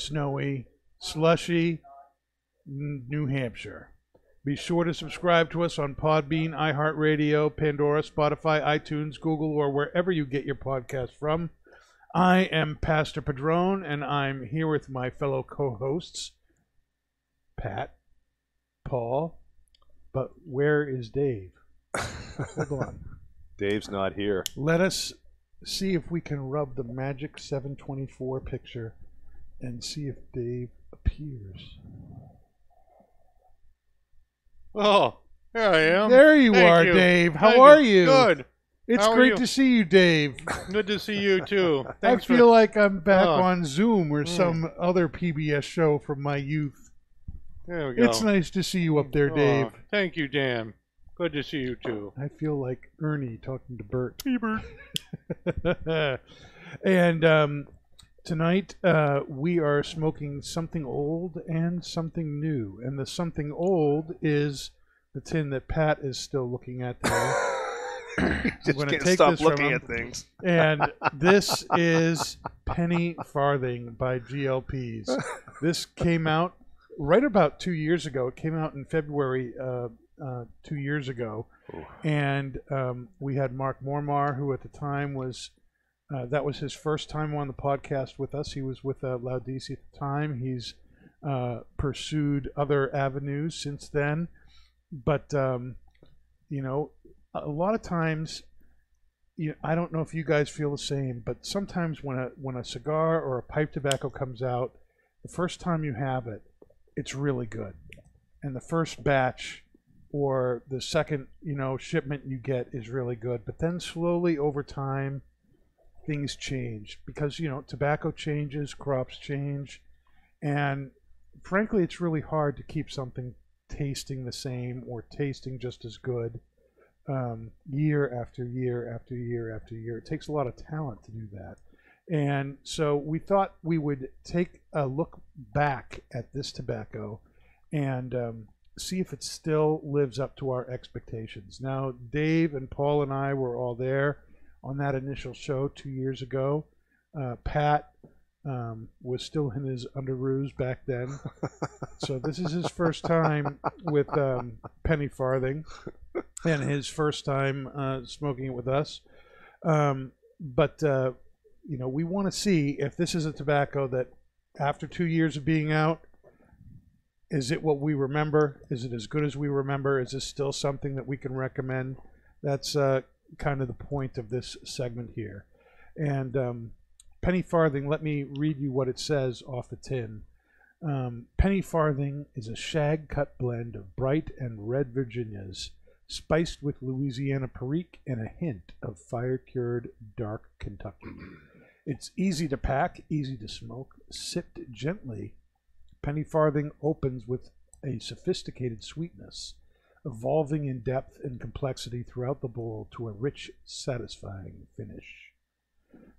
snowy, slushy New Hampshire. Be sure to subscribe to us on Podbean, iHeartRadio, Pandora, Spotify, iTunes, Google, or wherever you get your podcast from. I am Pastor Padron, and I'm here with my fellow co hosts, Pat, Paul, but where is Dave? Hold on. Dave's not here. Let us see if we can rub the magic 724 picture and see if Dave appears. Oh, here I am. There you Thank are, you. Dave. How Thank are you? Good. It's How are great you? to see you, Dave. Good to see you too. I Thanks feel for, like I'm back Oh. on Zoom or Mm. some other PBS show from my youth. There we go. It's nice to see you up there, Dave. Oh, thank you, Dan. Good to see you too. I feel like Ernie talking to Bert. and um, tonight uh, we are smoking something old and something new. And the something old is the tin that Pat is still looking at there. Just can't take stop looking at things. and this is Penny Farthing by G.L. Pease. This came out right about two years ago. It came out in February uh, uh, two years ago, Ooh. and um, we had Mark Mormar, who at the time was uh, that was his first time on the podcast with us. He was with uh, Laudisi at the time. He's uh, pursued other avenues since then, but um, you know, a lot of times you I don't know if you guys feel the same, but sometimes when a when a cigar or a pipe tobacco comes out, the first time you have it, it's really good, and the first batch or the second you know shipment you get is really good, but then slowly over time, things change because you know tobacco changes, crops change, and frankly, it's really hard to keep something tasting the same or tasting just as good um, year after year after year after year. It takes a lot of talent to do that. And so we thought we would take a look back at this tobacco and um, see if it still lives up to our expectations. Now, Dave and Paul and I were all there on that initial show two years ago. Uh, Pat um, was still in his underoos back then. so this is his first time with um, Penny Farthing and his first time uh, smoking it with us. Um, but uh, you know, we want to see if this is a tobacco that, after two years of being out, is it what we remember? Is it as good as we remember? Is this still something that we can recommend? That's uh, kind of the point of this segment here. And um, Penny Farthing, let me read you what it says off the tin. Um, Penny Farthing is a shag cut blend of bright and red Virginias, spiced with Louisiana Perique and a hint of fire cured dark Kentucky. It's easy to pack, easy to smoke, sipped gently. Penny Farthing opens with a sophisticated sweetness, evolving in depth and complexity throughout the bowl to a rich, satisfying finish.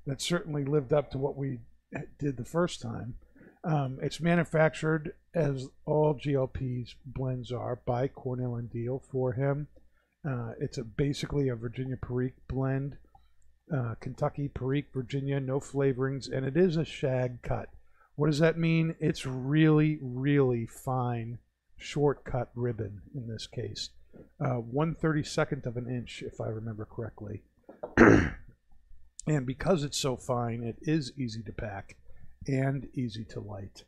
That certainly lived up to what we did the first time. Um, it's manufactured, as all G.L. Pease's blends are, by Cornell and Diehl for him. Uh, it's a, basically a Virginia Perique blend, uh, Kentucky Perique, Virginia, no flavorings, and it is a shag cut. What does that mean? It's really, really fine, short cut ribbon in this case. Uh, 1 32nd of an inch, if I remember correctly. and because it's so fine, it is easy to pack and easy to light.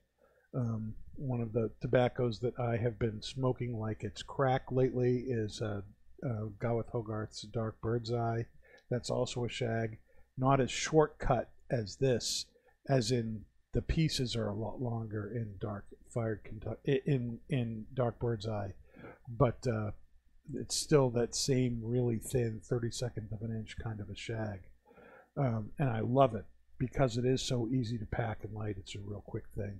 Um, one of the tobaccos that I have been smoking like it's crack lately is uh, uh, Gawith Hoggarth's Dark Bird's Eye. That's also a shag, not as shortcut as this, as in the pieces are a lot longer in Dark Fired in in Dark Bird's Eye, but uh, it's still that same really thin 32nd of an inch kind of a shag, um, and I love it because it is so easy to pack and light. It's a real quick thing.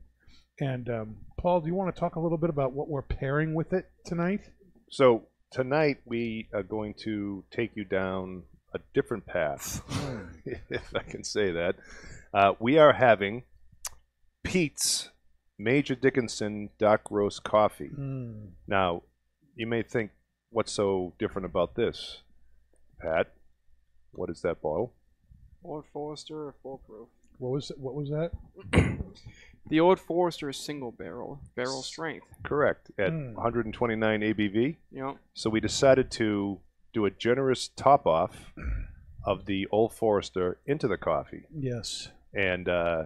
And um, Paul, do you want to talk a little bit about what we're pairing with it tonight? So tonight we are going to take you down a different path, if I can say that. Uh, we are having Peet's Major Dickinson Dark Roast Coffee. Mm. Now, you may think, what's so different about this? Pat, what is that bottle? Old Forester or full proof? What was? What was that? The Old Forester is single barrel, barrel strength. Correct, at Hmm. 129 ABV. You know, So we decided to do a generous top off of the Old Forester into the coffee. Yes. and uh,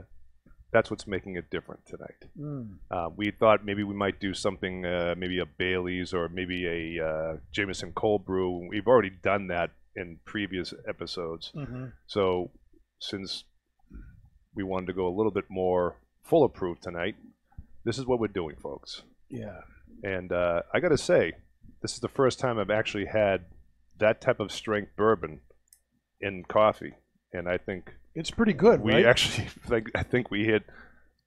that's what's making it different tonight. Mm. Uh, we thought maybe we might do something, uh, maybe a Bailey's or maybe a uh, Jameson cold brew. We've already done that in previous episodes. hmm So since we wanted to go a little bit more full of proof tonight, this is what we're doing, folks. Yeah. And uh, I got to say, this is the first time I've actually had that type of strength bourbon in coffee, and I think It's pretty good, we right? actually think I think we hit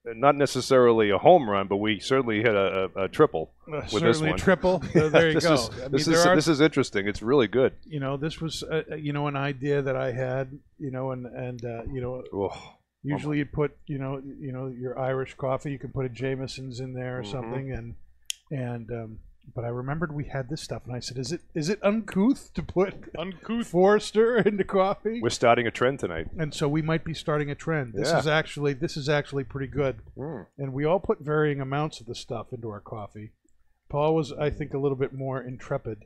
not necessarily a home run, but we certainly hit a, a, a triple. Uh, this certainly one. triple. So there you this go. Is, I mean, this is are this is interesting. It's really good. you know this was uh, uh, you know an idea that I had you know and and uh, you know Oh, usually you put you know you know your Irish coffee you can put a Jameson's in there or Mhm. something and and um, but I remembered we had this stuff and I said is it is it uncouth to put Uncouth. Forester into coffee we're starting a trend tonight. and so we might be starting a trend this Yeah. is actually this is actually pretty good Mm. and we all put varying amounts of the stuff into our coffee Paul was I think a little bit more intrepid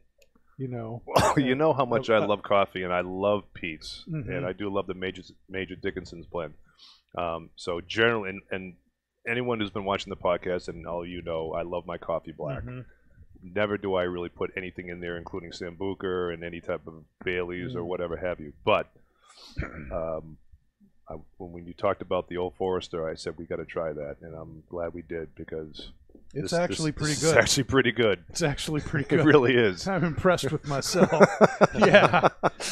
you know Well, you know how much I Uh, love coffee, and I love Peet's, Mhm. and I do love the Major Major Dickinson's blend. Um, so generally, and, and anyone who's been watching the podcast, and all you know, I love my coffee black. Mhm. Never do I really put anything in there, including Sambuca and any type of Baileys or Mm. whatever have you. But um, I, when, when you talked about the Old Forester, I said we got to try that, and I'm glad we did because it's this- actually this- pretty this good It's actually pretty good. It's actually pretty good. It really is. I'm impressed with myself. yeah.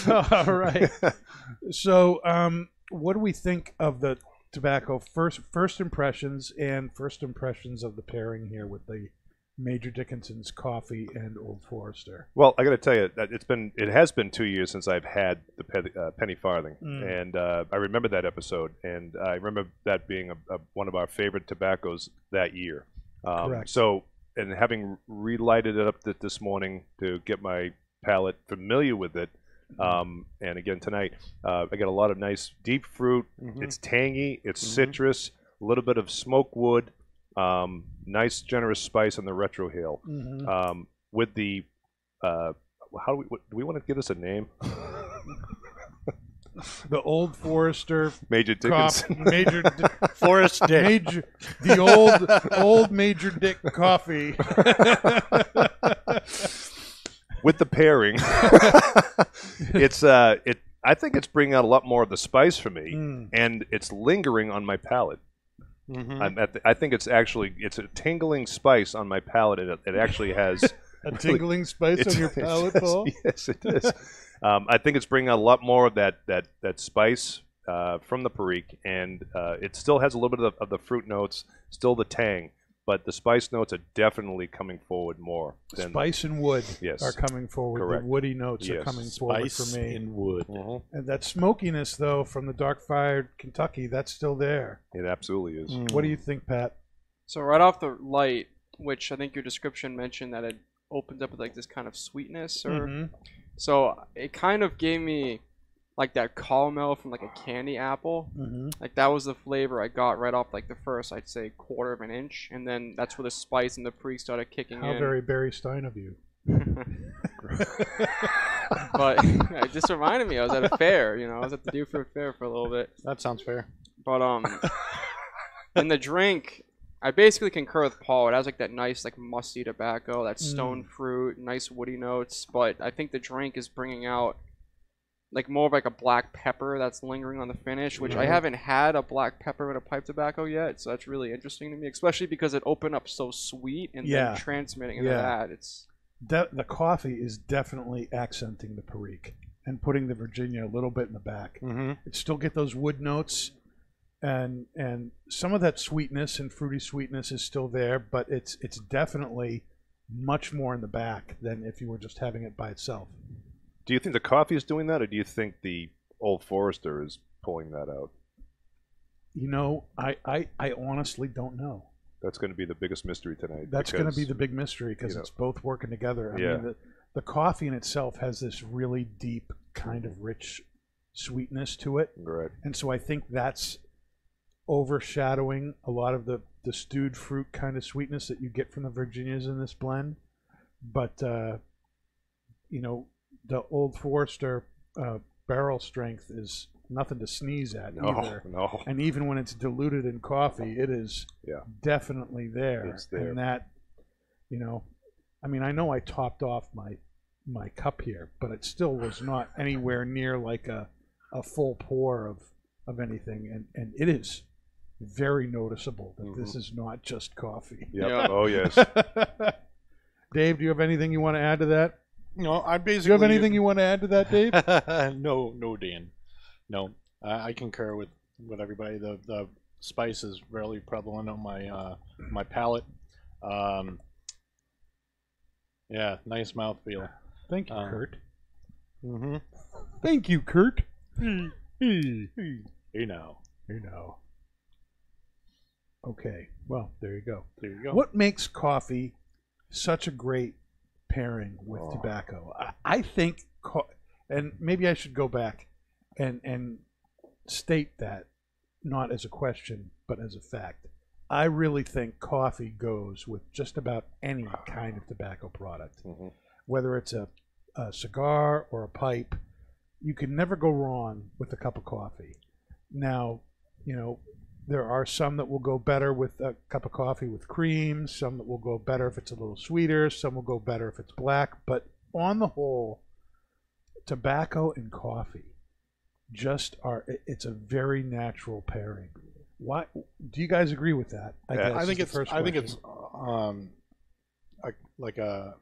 All right. So, um, what do we think of the tobacco? First, first impressions and first impressions of the pairing here with the Major Dickinson's coffee and Old Forester. Well, I got to tell you that it's been it has been two years since I've had the penny, uh, penny farthing, Mm. and uh, I remember that episode, and I remember that being a, a, one of our favorite tobaccos that year. Um, Correct. So, and having relighted it up th- this morning to get my palate familiar with it, um, and again tonight, uh, I got a lot of nice deep fruit. Mhm. It's tangy, it's Mhm. citrus, a little bit of smoke wood, um, nice generous spice on the retrohale Mhm. um, with the uh, how do we what, do we want to give this a name? The Old Forester Major coffee, Dickinson. Major, Di- Forest Dick. Major, the old old Major Dick coffee. with the pairing. it's uh, it. I think it's bringing out a lot more of the spice for me, Mm. and it's lingering on my palate. Mhm. I'm at the, I think it's actually it's a tingling spice on my palate, it, it actually has A tingling spice on your palate, yes, Paul. Yes, it is. um, I think it's bringing out a lot more of that that that spice uh, from the Perique, and uh, it still has a little bit of the, of the fruit notes, still the tang, but the spice notes are definitely coming forward more than Spice and wood Yes. are coming forward. Correct. The woody notes are coming forward Spice for me. in wood. Mhm. And that smokiness, though, from the dark fired Kentucky, that's still there. It absolutely is. Mm. What do you think, Pat? So right off the light, which I think your description mentioned that it opens up with like this kind of sweetness, or Mhm. so it kind of gave me like that caramel from like a candy apple. Mhm. Like that was the flavor I got right off like the first, I'd say quarter of an inch, and then that's where the spice and the pre started kicking How in. very Barry Stein of you. but it just reminded me I was at a fair, you know, I was at the Duford Fair for a little bit. That sounds fair. But um, and the drink, I basically concur with Paul. It has like that nice, like musty tobacco, that stone fruit, nice woody notes. But I think the drink is bringing out like more of like a black pepper that's lingering on the finish, which I Mhm. haven't had a black pepper with a pipe tobacco yet. So that's really interesting to me, especially because it opened up so sweet and Yeah. then transmitting into Yeah. that. It's De- the coffee is definitely accenting the Perique and putting the Virginia a little bit in the back. Mm-hmm. It still get those wood notes, and and some of that sweetness and fruity sweetness is still there, but it's it's definitely much more in the back than if you were just having it by itself. Do you think the coffee is doing that, or do you think the Old Forester is pulling that out? You know, I I, I honestly don't know. That's going to be the biggest mystery tonight. That's going to be the big mystery because you know. it's both working together. I Yeah. mean, the, the coffee in itself has this really deep, kind of rich sweetness to it. Right. And so I think that's overshadowing a lot of the, the stewed fruit kind of sweetness that you get from the Virginias in this blend. But, uh, you know, the Old Forester uh, barrel strength is nothing to sneeze at No, either. no. And even when it's diluted in coffee, it is Yeah. definitely there. It's there. And that, you know, I mean, I know I topped off my my cup here, but it still was not anywhere near like a, a full pour of, of anything. And, and it is very noticeable that this is not just coffee. Yep. Yeah. Oh yes. Dave, do you have anything you want to add to that? No, I Do basically. you have anything you want to add to that, Dave? no, no, Dan. No, I, I concur with with everybody. The the spice is really prevalent on my uh, my palate. Um, yeah, nice mouthfeel. Thank you, Um, Kurt. Mm-hmm. Thank you, Kurt. You know. You know. Okay. Well, there you go. There you go. What makes coffee such a great pairing with Oh. tobacco? I, I think, and maybe I should go back and and state that not as a question but as a fact. I really think coffee goes with just about any kind of tobacco product, Mhm. whether it's a, a cigar or a pipe. You can never go wrong with a cup of coffee. Now, you know, there are some that will go better with a cup of coffee with cream, some that will go better if it's a little sweeter, some will go better if it's black, but on the whole, tobacco and coffee just are it's a very natural pairing. Why do you guys agree with that? Yeah, guess I think it's I think it's um a, like a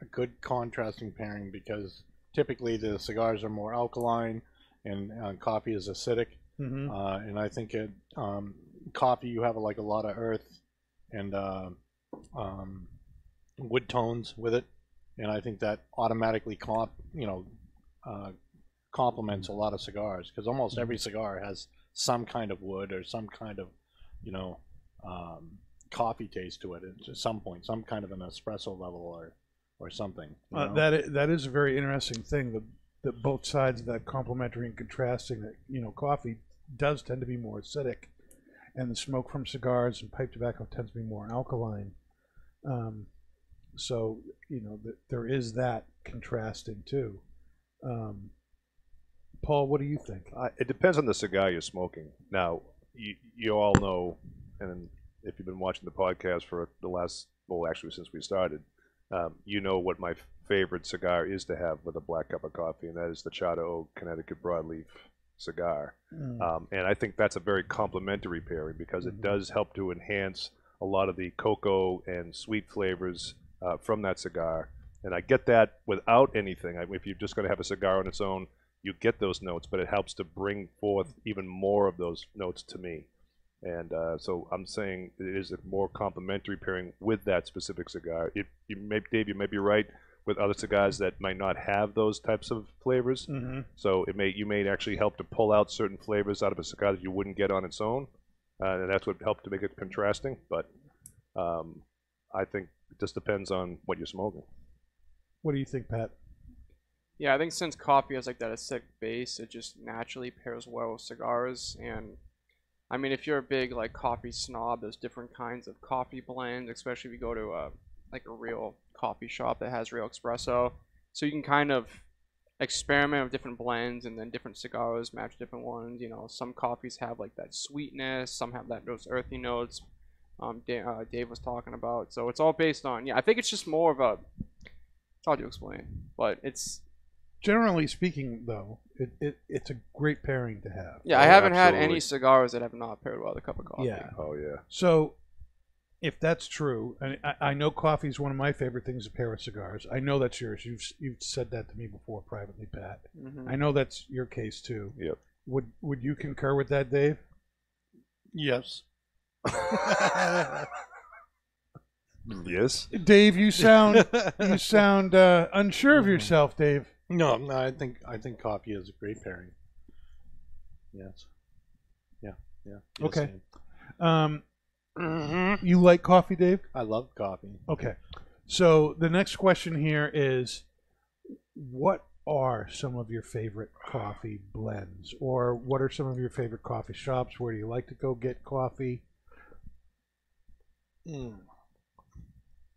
a good contrasting pairing because typically the cigars are more alkaline and uh, coffee is acidic. Mhm. Uh, and I think it um, coffee you have like a lot of earth and uh, um, wood tones with it, and I think that automatically comp you know uh, complements a lot of cigars because almost every cigar has some kind of wood or some kind of you know um, coffee taste to it at some point, some kind of an espresso level or or something. you Uh, know? that i- that is a very interesting thing. That that both sides of that complementary and contrasting. That you know, coffee does tend to be more acidic, and the smoke from cigars and pipe tobacco tends to be more alkaline. Um, so you know, th- there is that contrasting too. Um, Paul, what do you think? Uh, it depends on the cigar you're smoking. Now, you, you all know, and if you've been watching the podcast for the last, well, actually since we started, um, you know what my favorite cigar is to have with a black cup of coffee, and that is the Charter Oak Connecticut Broadleaf cigar. Mm. Um, and I think that's a very complementary pairing because it does help to enhance a lot of the cocoa and sweet flavors uh, from that cigar. And I get that without anything. I, if you're just going to have a cigar on its own, you get those notes, but it helps to bring forth even more of those notes to me. And uh, so I'm saying it is a more complementary pairing with that specific cigar. If you may, Dave, you may be right with other cigars that might not have those types of flavors. Mhm. So it may you may actually help to pull out certain flavors out of a cigar that you wouldn't get on its own, uh, and that's what helped to make it contrasting. But um, I think it just depends on what you're smoking. What do you think, Pat? Yeah, I think since coffee has like that acidic base, it just naturally pairs well with cigars. And I mean, if you're a big like coffee snob, there's different kinds of coffee blends, especially if you go to a like a real coffee shop that has real espresso. So you can kind of experiment with different blends and then different cigars match different ones. You know, some coffees have like that sweetness, some have that those earthy notes. Um, Da- uh, Dave was talking about. So it's all based on. Yeah, I think it's just more of a. It's hard to explain, but it's Generally speaking, though, it, it it's a great pairing to have. yeah. I haven't had any cigars that have not paired well with a cup of coffee. Yeah. Oh yeah. So, if that's true, and I, I know coffee is one of my favorite things to pair with cigars. I know that's yours. You've you've said that to me before privately, Pat. hmm I know that's your case too. Yep. Would Would you concur with that, Dave? Yes. Yes. Dave, you sound you sound uh, unsure of yourself, Dave. No, no, I think I think coffee is a great pairing. Yes. Yeah. Yeah. Yes, Okay. and- Um, you like coffee, Dave? I love coffee. Okay. So the next question here is, what are some of your favorite coffee blends, or what are some of your favorite coffee shops? Where do you like to go get coffee?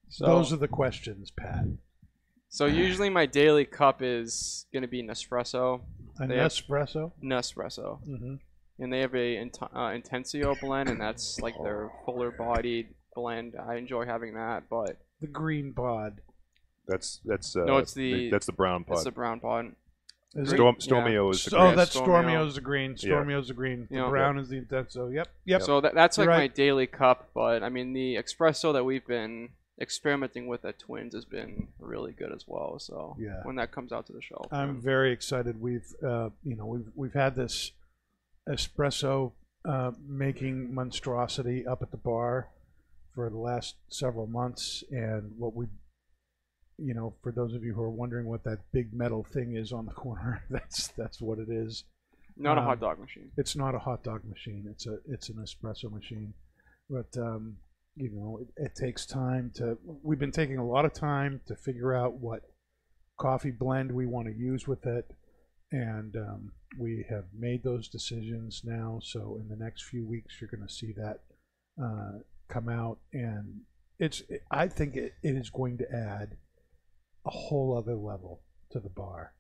So Those are the questions, Pat. so usually my daily cup is gonna be Nespresso, An They have- espresso. Nespresso, hmm and they have a Int- uh, Intensio blend, and that's like their fuller bodied blend. I enjoy having that, but The green pod. That's that's uh, No, it's the- that's the brown it's pod. the brown pod. Is it- Storm, Stormio is the oh, green. that's Stormio. Stormio's the green. Yeah. Stormio's the green. The Yeah. brown is the intenso. Yep. Yep. So that, that's You're like my daily cup, but I mean the espresso that we've been experimenting with at Twins has been really good as well. So Yeah. when that comes out to the shelf, I'm very excited. We've, uh, you know, we've we've had this espresso uh, making monstrosity up at the bar for the last several months, and what we, you know, for those of you who are wondering what that big metal thing is on the corner, that's that's what it is. not a um, hot dog machine. It's not a hot dog machine. It's a it's an espresso machine, but um, you know it, it takes time to. We've been taking a lot of time to figure out what coffee blend we want to use with it, and um, we have made those decisions now. So in the next few weeks, you're going to see that uh, come out, and it's. I think it, it is going to add a whole other level to the bar.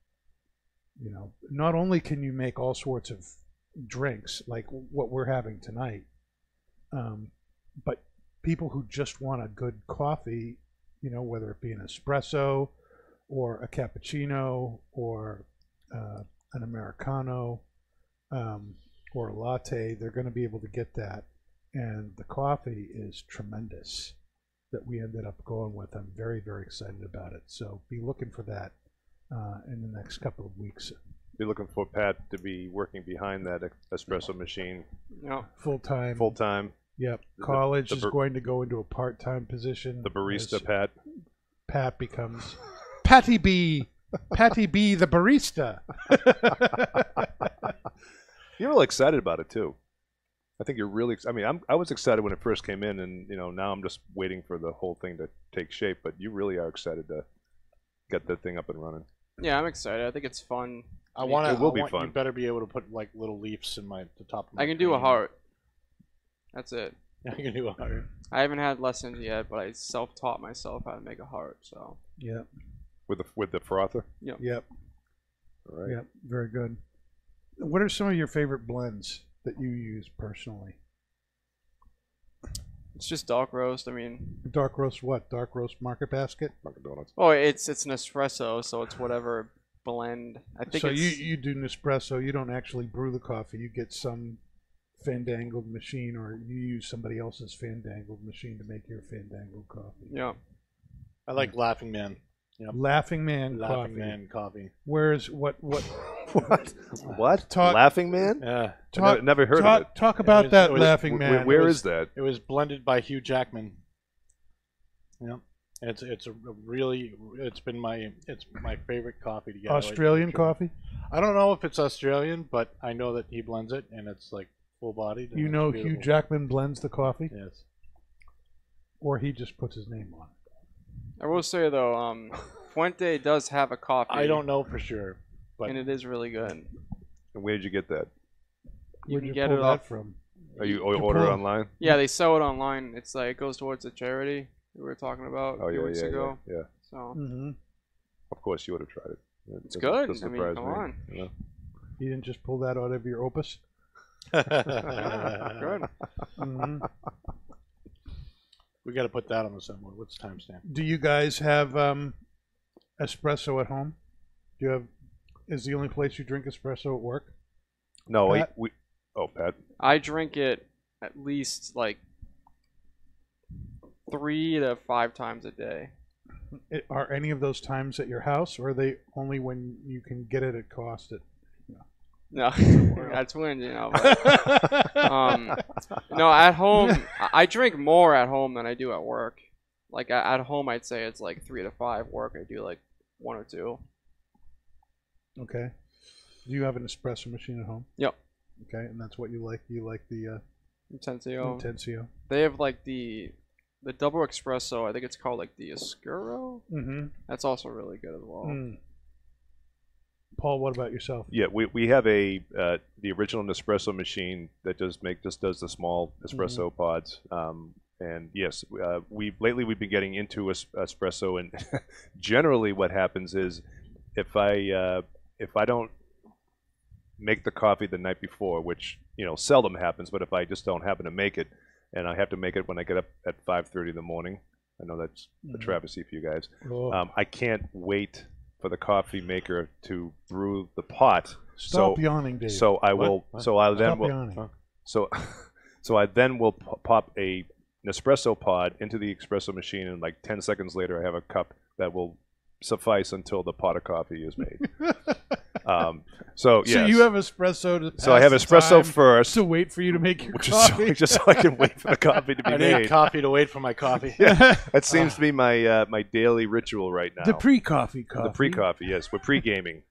You know, not only can you make all sorts of drinks like what we're having tonight, um, but people who just want a good coffee, you know, whether it be an espresso or a cappuccino or uh, an americano um, or a latte, they're going to be able to get that. And the coffee is tremendous that we ended up going with. I'm very, very excited about it. So be looking for that uh, in the next couple of weeks. Be looking for Pat to be working behind that espresso machine Yeah. Full time. full time. Yep. The- College the is going to go into a part time position. The barista Pat. Pat becomes Patty B. Patty B. the barista. You're really excited about it too. I think you're really. ex- I mean, I'm, I was excited when it first came in, and you know now I'm just waiting for the whole thing to take shape. But you really are excited to get that thing up and running. Yeah, I'm excited. I think it's fun. I want to. It will be You fun. better be able to put like little leaves in my the top. Of my I can do a cream. heart. That's it. I can do a heart. I haven't had lessons yet, but I self-taught myself how to make a heart. So yep. With the with the frother. Yep. Yep. All right. Yep. Very good. What are some of your favorite blends that you use personally? it's just dark roast. I mean, Dark roast what? Dark roast market basket? Dunkin' Donuts. oh, it's it's an espresso, so it's whatever blend. I think so it's, you, you do Nespresso. You don't actually brew the coffee. You get some fandangled machine or you use somebody else's fandangled machine to make your fandangled coffee. yeah. I like Laughing Man. Yep. Laughing Man Laughing coffee. Man coffee. Where's what what What? What? Talk- Laughing Man? Yeah. I never, never heard talk, of it. talk about was- that it was- Laughing Wh- Man. wh- where It was- is that? It was blended by Hugh Jackman. Yeah. It's it's a really it's been my it's my favorite coffee to get. I like- Australian coffee? I don't know if it's Australian, but I know that he blends it and it's like full bodied. You know Hugh Jackman blends the coffee Yes. or he just puts his name on it. I will say though, um, Fuente does have a coffee. I don't know for sure, but and it is really good. And where did you get that? You Where'd can you get pull it that off. from? Are you Did order it pull- online? Yeah, they sell it online. It's like it goes towards a charity we were talking about a Oh few yeah, weeks yeah, ago. yeah, yeah. So Mm-hmm. Of course, you would have tried it. It It's doesn't- good. doesn't I mean, surprise come me, on. you know? You didn't just pull that out of your opus. Good. hmm we got to put that on the soundboard. What's the timestamp? Do you guys have um, espresso at home? Do you have? Is the only place you drink espresso at work? No, I, Pat? we. Oh, Pat. I drink it at least like three to five times a day. I- Are any of those times at your house, or are they only when you can get it at cost? At No, that's when you know. but, um, no, at home I- drink more at home than I do at work. Like at at home, I'd say it's like three to five. Work, I do like one or two. okay. Do you have an espresso machine at home? Yep. Okay, and that's what you like. You like the uh, Intensio. Intensio. They have like the the double espresso. I think it's called like the Oscuro. Mm-hmm. That's also really good as well. Mm. Paul, what about yourself? Yeah, we, we have a uh, the original Nespresso machine that does make just does the small espresso Mm-hmm. pods. Um, and yes, uh, we lately we've been getting into es- espresso, and generally what happens is if I uh, if I don't make the coffee the night before, which you know seldom happens, but if I just don't happen to make it, and I have to make it when I get up at five thirty in the morning, I know that's a Mhm. travesty for you guys. Oh, Um, I can't wait for the coffee maker to brew the pot. stop so- yawning, Dave. So I What? will. What? So I then stop will. yawning. So, so I then will pop a Nespresso pod into the espresso machine, and like ten seconds later, I have a cup that will suffice until the pot of coffee is made. um, so So you have espresso to So I pass have the espresso first, to wait for you to make your which is so, coffee. just so I can wait for the coffee to be I need made. coffee to wait for my coffee. Yeah, that seems to be my uh, my daily ritual right now. the pre-coffee coffee. The pre-coffee, yes, we're pre-gaming.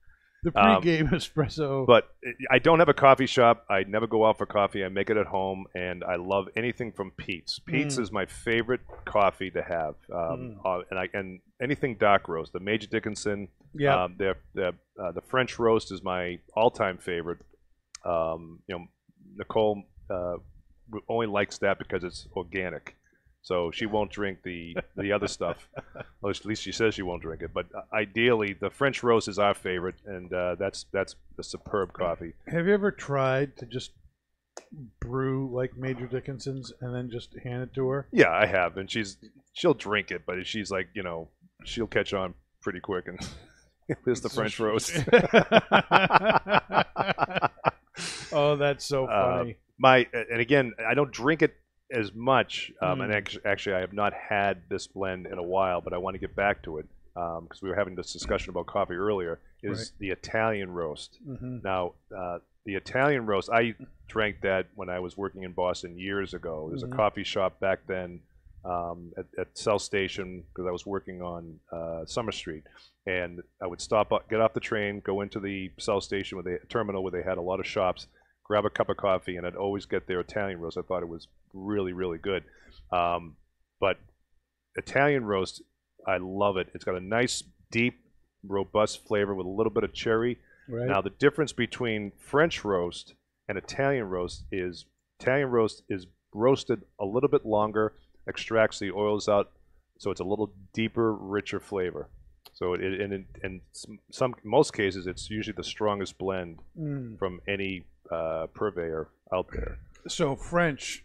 The Um, pre-game espresso. But I don't have a coffee shop. I never go out for coffee. I make it at home, and I love anything from Peet's. Peet's Mm. is my favorite coffee to have, um, uh, and I and anything dark roast. The Major Dickinson, yeah. um, the the uh, the French roast is my all-time favorite. Um, you know, Nicole uh, only likes that because it's organic, so she won't drink the the other stuff. Well, at least she says she won't drink it. But uh, ideally, the French roast is our favorite, and uh, that's that's the superb coffee. have you ever tried to just brew like Major Dickinson's and then just hand it to her? Yeah, I have, and she's she'll drink it, but she's like, you know, she'll catch on pretty quick, and there's the French roast. oh, that's so Uh, funny. My and again, I don't drink it as much, um, and Mm. actually, I have not had this blend in a while, but I want to get back to it because we were having this discussion about coffee earlier. Is the Italian roast hmm now? Uh, the Italian roast, I drank that when I was working in Boston years ago. There's Mhm. a coffee shop back then um, at, at South Station because I was working on uh, Summer Street, and I would stop, up, get off the train, go into the South Station with a terminal where they had a lot of shops, grab a cup of coffee, and I'd always get their Italian roast. I thought it was really, really good. Um, but Italian roast, I love it. It's got a nice, deep, robust flavor with a little bit of cherry. Right. Now, the difference between French roast and Italian roast is Italian roast is roasted a little bit longer, extracts the oils out, so it's a little deeper, richer flavor. So it, and in, in some most cases, it's usually the strongest blend Mm. from any uh, purveyor out there. So French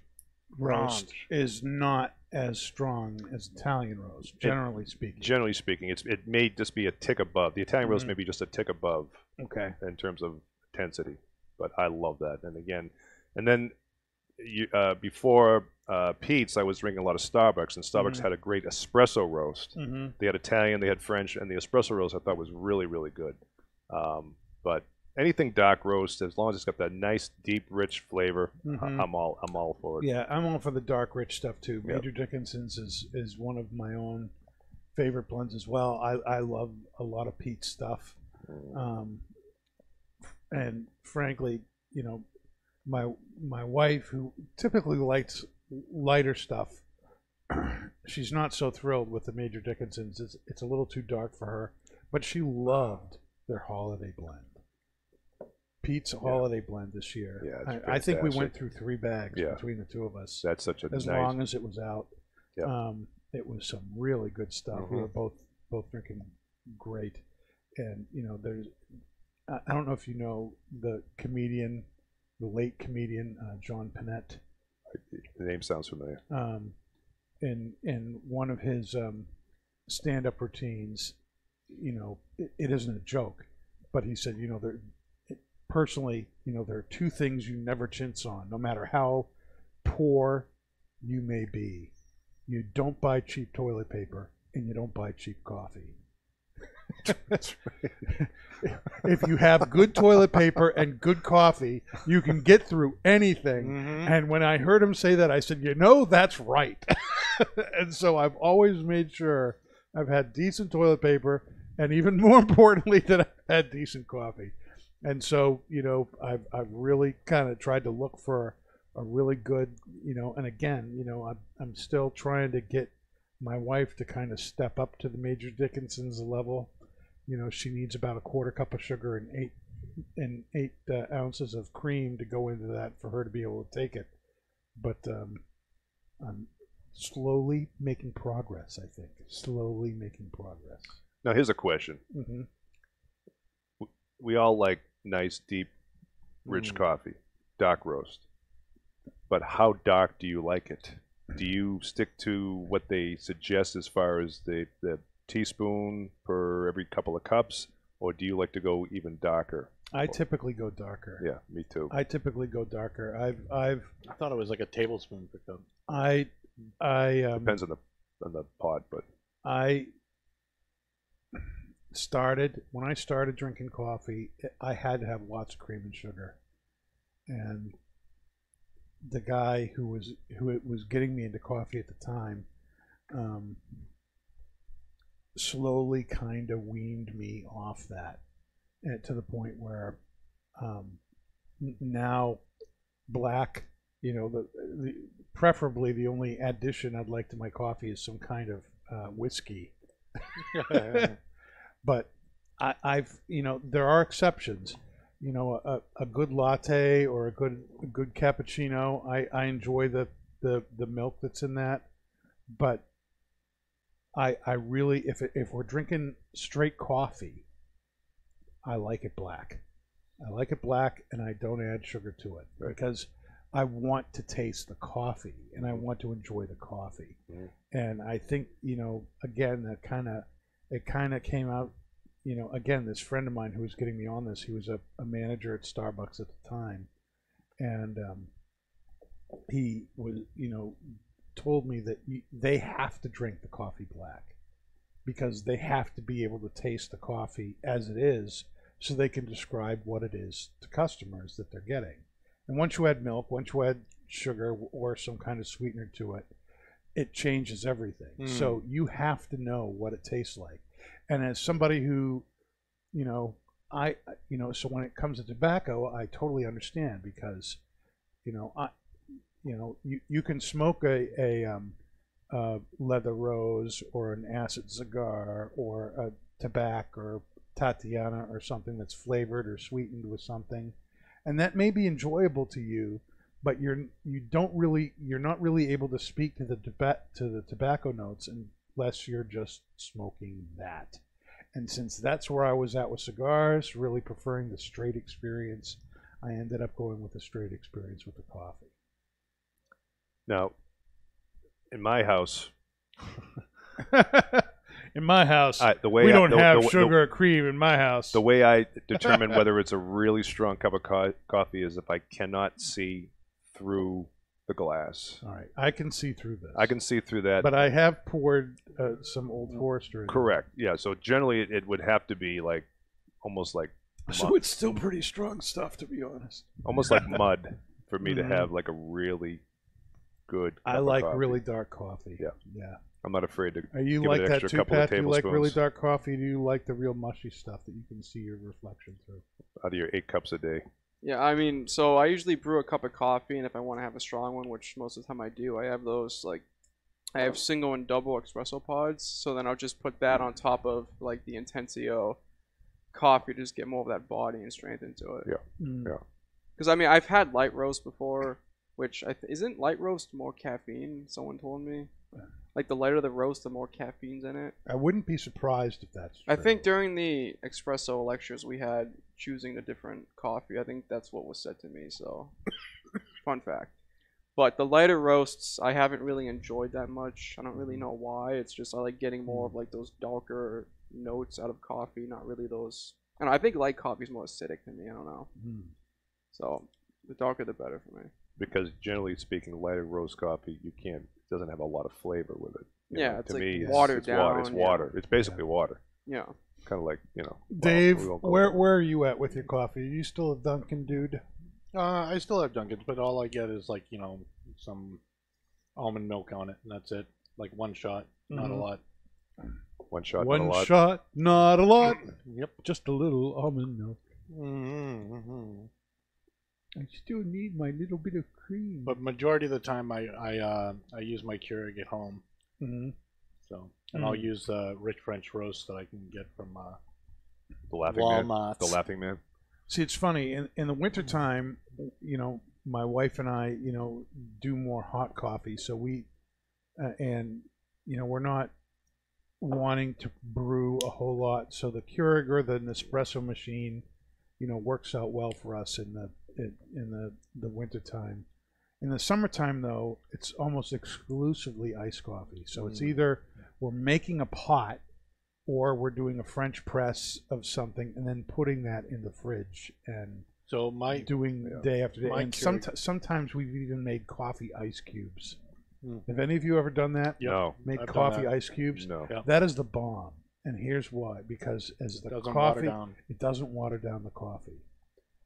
roast is not as strong as Italian roast, generally speaking. Generally speaking, it's it may just be a tick above. The Italian roast Mhm. may be just a tick above Okay. in terms of intensity. But I love that. And again, and then you, uh, before uh, Peet's, I was drinking a lot of Starbucks, and Starbucks Mhm. had a great espresso roast. Mm-hmm. They had Italian, they had French, and the espresso roast I thought was really, really good. Um, but anything dark roast, as long as it's got that nice, deep, rich flavor, I- Mhm. I'm all I'm all for it. Yeah, I'm all for the dark, rich stuff too. Yep. Major Dickinson's is is one of my own favorite blends as well. I I love a lot of Peet's stuff, um, and frankly, you know, my my wife who typically likes lighter stuff, she's not so thrilled with the Major Dickinson's. It's it's a little too dark for her, but she loved their holiday blend. Peet's holiday blend this year. Yeah, I, I think we went through three bags Yeah. between the two of us That's such a as nice. long as it was out. Yep. Um, it was some really good stuff. We Mhm. were both both drinking great. and you know, there's I, I don't know if you know the comedian, the late comedian uh, John Pinette. The name sounds familiar. Um, in in one of his um, stand-up routines, you know, it, it isn't a joke, but he said, you know, there personally, you know, there are two things you never chintz on, no matter how poor you may be. You don't buy cheap toilet paper, and you don't buy cheap coffee. If you have good toilet paper and good coffee, you can get through anything. Mhm. And when I heard him say that, I said, you know, that's right. and so I've always made sure I've had decent toilet paper, and even more importantly, that I've had decent coffee. And so, you know, I've, I've really kind of tried to look for a really good, you know, and again, you know, I'm, I'm still trying to get my wife to kind of step up to the Major Dickinson's level. You know, she needs about a quarter cup of sugar and eight and eight uh, ounces of cream to go into that for her to be able to take it. But um, I'm slowly making progress. I think slowly making progress. Now here's a question. hmm We all like nice, deep, rich Mm. coffee, dark roast. But how dark do you like it? Do you stick to what they suggest as far as the, the teaspoon per every couple of cups, or do you like to go even darker? I typically go darker. Yeah, me too. I typically go darker. I've I've I thought it was like a tablespoon per cup. I I um, Depends on the on the pot, but I started when I started drinking coffee. I had to have lots of cream and sugar, and the guy who was who was getting me into coffee at the time, um, slowly kind of weaned me off that, and to the point where um, now black. You know, the, the preferably the only addition I'd like to my coffee is some kind of uh, whiskey but I, I've you know there are exceptions. You know, a, a good latte or a good a good cappuccino. I, I enjoy the, the the milk that's in that, but I I really if it, if we're drinking straight coffee, I like it black. I like it black, and I don't add sugar to it Right. because I want to taste the coffee and I want to enjoy the coffee. Mhm. And I think you know again that kind of it kind of came out you know again this friend of mine who was getting me on this he was a, a manager at starbucks at the time and um, he was you know told me that you, they have to drink the coffee black because they have to be able to taste the coffee as it is so they can describe what it is to customers that they're getting. And once you add milk once you add sugar or some kind of sweetener to it it changes everything. Mm. so you have to know what it tastes like. And as somebody who you know i you know so when it comes to tobacco i totally understand because you know i you know you, you can smoke a, a um, uh, leather rose or an acid cigar or a tobacco or tatiana or something that's flavored or sweetened with something and that may be enjoyable to you but you're you don't really you're not really able to speak to the to the tobacco notes unless you're just smoking that and since that's where I was at with cigars, really preferring the straight experience, I ended up going with the straight experience with the coffee. Now in my house, in my house, I, the way we I, don't the, have the, sugar or cream in my house. The, the way I determine whether it's a really strong cup of co- coffee is if I cannot see through the glass. All right, I can see through this. I can see through that. but I have poured uh, some Old Forester. In Correct. Yeah. So generally, it, it would have to be like almost like. So it's still pretty strong stuff, to be honest. almost like mud for me Mhm. to have like a really good. I like coffee. really dark coffee. Yeah. yeah. I'm not afraid to. Are you Give it like an that too, Pat? Do you like really dark coffee? Do you like the real mushy stuff that you can see your reflection through? Out of your eight cups a day. Yeah, I mean, so I usually brew a cup of coffee, and if I want to have a strong one, which most of the time I do, I have those like I have single and double espresso pods. So then I'll just put that on top of like the Intensio coffee to just get more of that body and strength into it. Yeah. Mm. Yeah. Because I mean, I've had light roast before, which I th- isn't light roast more caffeine. Someone told me. Like the lighter the roast, the more caffeine's in it. I wouldn't be surprised if that's. True. I true. think during the espresso lectures we had choosing a different coffee. I think that's what was said to me. So, fun fact. But the lighter roasts, I haven't really enjoyed that much. I don't really know why. It's just I like getting more of like those darker notes out of coffee, not really those. I. I think light coffee is more acidic than me. I don't know. Hmm. So the darker the better for me. Because generally speaking, lighter roast coffee you can't it doesn't have a lot of flavor with it. You Yeah, know, it's to like me, it's, watered it's water. It's yeah. water. It's basically water. Yeah. Kind of like you know. well, Dave, we where where are you at with your coffee? Are you still a Dunkin' dude? Uh, I still have Dunkin's, but all I get is like you know some almond milk on it, and that's it. Like one shot, not a Mhm. lot. one shot, not One a lot. shot, not a lot. Yep. Just a little almond milk. Mm-hmm. I still need my little bit of cream. But majority of the time, I I uh, I use my Keurig at home. Mhm. So, and I'll Mm. use the rich French roast that I can get from uh, The laughing man. Walmart. The laughing man. See, it's funny in in the wintertime, you know, my wife and I, you know, do more hot coffee. So we, uh, and you know, we're not wanting to brew a whole lot. So the Keurig or the Nespresso machine, you know, works out well for us in the in, in the the wintertime. In the summertime, though, it's almost exclusively iced coffee. So it's Mm. either we're making a pot or we're doing a French press of something and then putting that in the fridge and So my doing Yeah. day after day. And Keurig- sometimes we've even made coffee ice cubes. Mm. Have any of you ever done that? Yep. No. Make I've coffee ice cubes? No. Yeah. That is the bomb. And here's why. Because as the doesn't water coffee, down. it doesn't water down the coffee.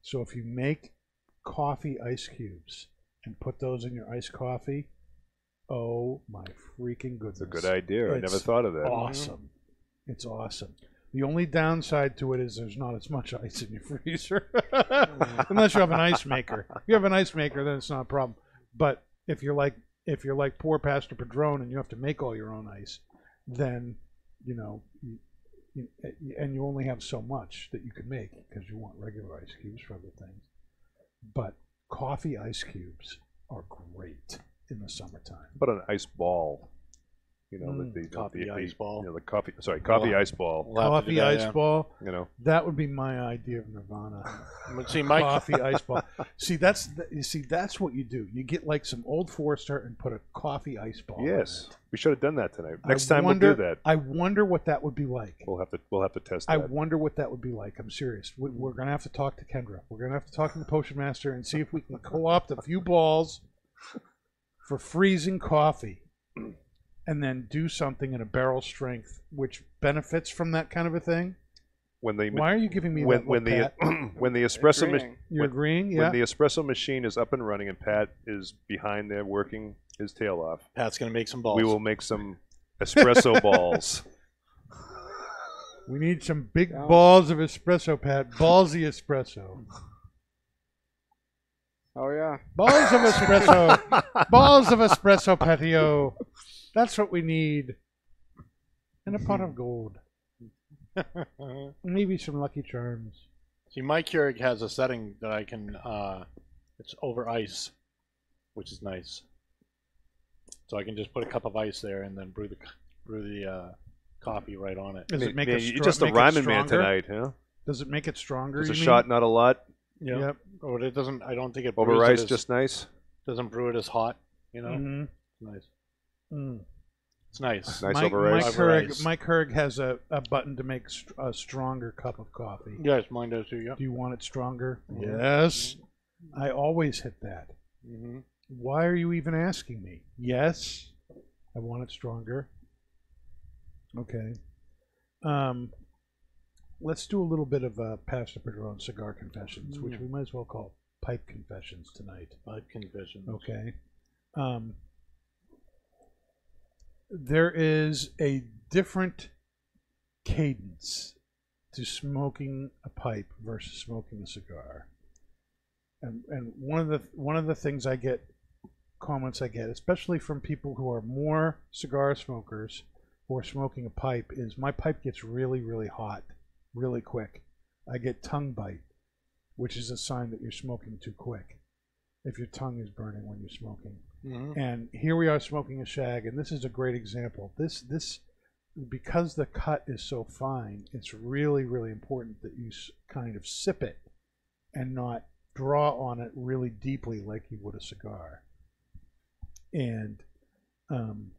So if you make coffee ice cubes and put those in your iced coffee, oh my freaking goodness. It's a good idea. I never thought of that. Awesome. It's awesome. The only downside to it is there's not as much ice in your freezer. Unless you have an ice maker. If you have an ice maker, then it's not a problem. But if you're like if you're like poor Pastor Padron and you have to make all your own ice, then you know, you, you, and you only have so much that you can make because you want regular ice cubes for other things. But coffee ice cubes are great in the summertime. But an ice ball. You know, Mm. the, the Coffee the, ice the- ball. You know, the coffee. Sorry, coffee Well, ice ball. We'll Coffee that, ice yeah. ball. You know, That would be my idea of nirvana. See, my coffee ice ball. See, that's the, you see that's what you do. You get like some old Forester and put a coffee ice ball. in yes, it. we should have done that tonight. I Next time wonder, we'll do that. I wonder what that would be like. We'll have to. We'll have to test I wonder what that would be like. I'm serious. We, we're gonna have to talk to Kendra. We're gonna have to talk to the potion master and see if we can co-opt a few balls for freezing coffee, and then do something in a barrel strength which benefits from that kind of a thing. when the Why are you giving me when that when look, the Pat? when the espresso machine You're when- agreeing? Yeah. when the espresso machine is up and running and Pat is behind there working his tail off, Pat's gonna make some balls. we will make some espresso balls. We need some big Yeah. balls of espresso, Pat. Ballsy espresso. Oh yeah. Balls of espresso. Balls of espresso patio. That's what we need. And a pot of gold. Maybe some Lucky Charms. See, my Keurig has a setting that I can. Uh, it's over ice, which is nice. So I can just put a cup of ice there and then brew the brew the uh, coffee right on it. Does it make Man, it you're stro- just a make rhyming man tonight, huh? Does it make it stronger? It's a you shot, not a lot. Yeah. Yep. Or it doesn't. I don't think it Over brews it as- just nice. doesn't brew it as hot. You know, Mhm. it's nice. Mm. It's nice. Nice Mike, over Mike ice. Over Keurig, ice. Mike Keurig has a, a button to make st- a stronger cup of coffee. Yes, mine does too. Yeah. Do you want it stronger? Mhm. Yes. I always hit that. Mm-hmm. Why are you even asking me? Yes, I want it stronger. Okay. Um, let's do a little bit of uh, Pastor Padron cigar confessions, which we might as well call pipe confessions tonight. Pipe confessions. Okay. Um, there is a different cadence to smoking a pipe versus smoking a cigar. And and one of the one of the things I get comments I get, especially from people who are more cigar smokers are smoking a pipe, is my pipe gets really, really hot really quick. I get tongue bite, which is a sign that you're smoking too quick if your tongue is burning when you're smoking. Mhm. and here we are smoking a shag, and this is a great example. This this because the cut is so fine, it's really really important that you kind of sip it and not draw on it really deeply like you would a cigar. And um,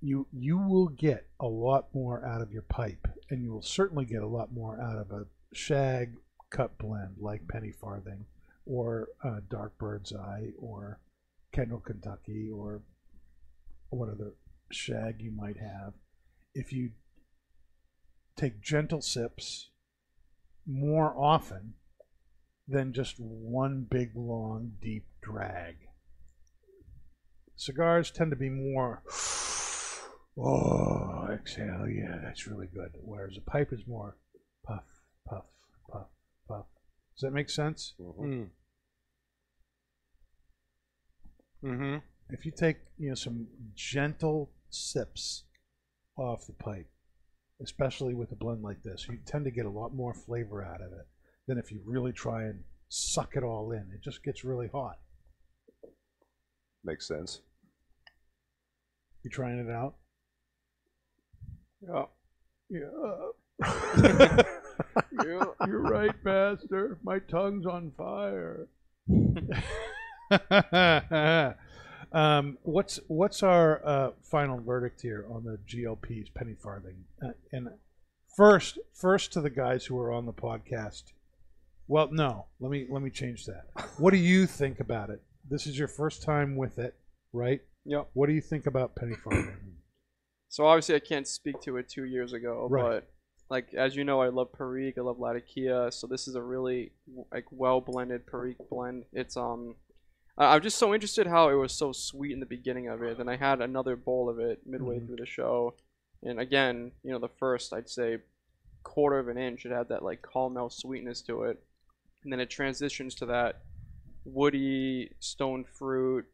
you you will get a lot more out of your pipe, and you will certainly get a lot more out of a shag cut blend like Penny Farthing or uh, Dark Bird's Eye or Kendal, Kentucky, or what other shag you might have. If you take gentle sips more often than just one big, long, deep drag. Cigars tend to be more, oh, exhale, yeah, that's really good. Whereas a pipe is more puff, puff, puff, puff. Does that make sense? Mhm. Mm. Mm-hmm. if you take you know some gentle sips off the pipe, especially with a blend like this, you tend to get a lot more flavor out of it than if you really try and suck it all in. It just gets really hot. Makes sense. You trying it out? Yeah. Yeah. You're right, Master. My tongue's on fire. um, what's what's our uh, final verdict here on the GLP's penny farthing? Uh, and first, first to the guys who are on the podcast. Well, no, let me let me change that. What do you think about it? This is your first time with it, right? Yep. What do you think about penny farthing? So obviously I can't speak to it two years ago, Right. but like as you know, I love Perique, I love Latakia, so this is a really like well blended Perique blend. It's um, I- I'm just so interested how it was so sweet in the beginning of it. Then I had another bowl of it midway Mhm. through the show, and again, you know, the first I'd say quarter of an inch, it had that like caramel sweetness to it, and then it transitions to that woody stone fruit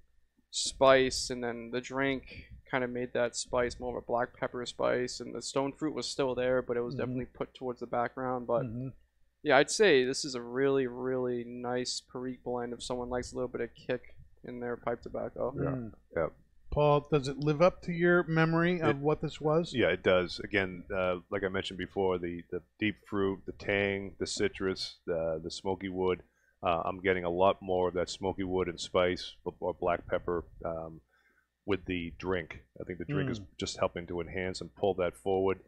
spice, and then the drink kind of made that spice more of a black pepper spice, and the stone fruit was still there, but it was Mhm. definitely put towards the background. But Mhm. Yeah, I'd say this is a really, really nice Perique blend if someone likes a little bit of kick in their pipe tobacco. Mm. Yeah. Paul, does it live up to your memory of It- what this was? Yeah, it does. Again, uh, like I mentioned before, the, the deep fruit, the tang, the citrus, the the smoky wood. Uh, I'm getting a lot more of that smoky wood and spice or- or black pepper um, with the drink. I think the drink is just helping to enhance and pull that forward.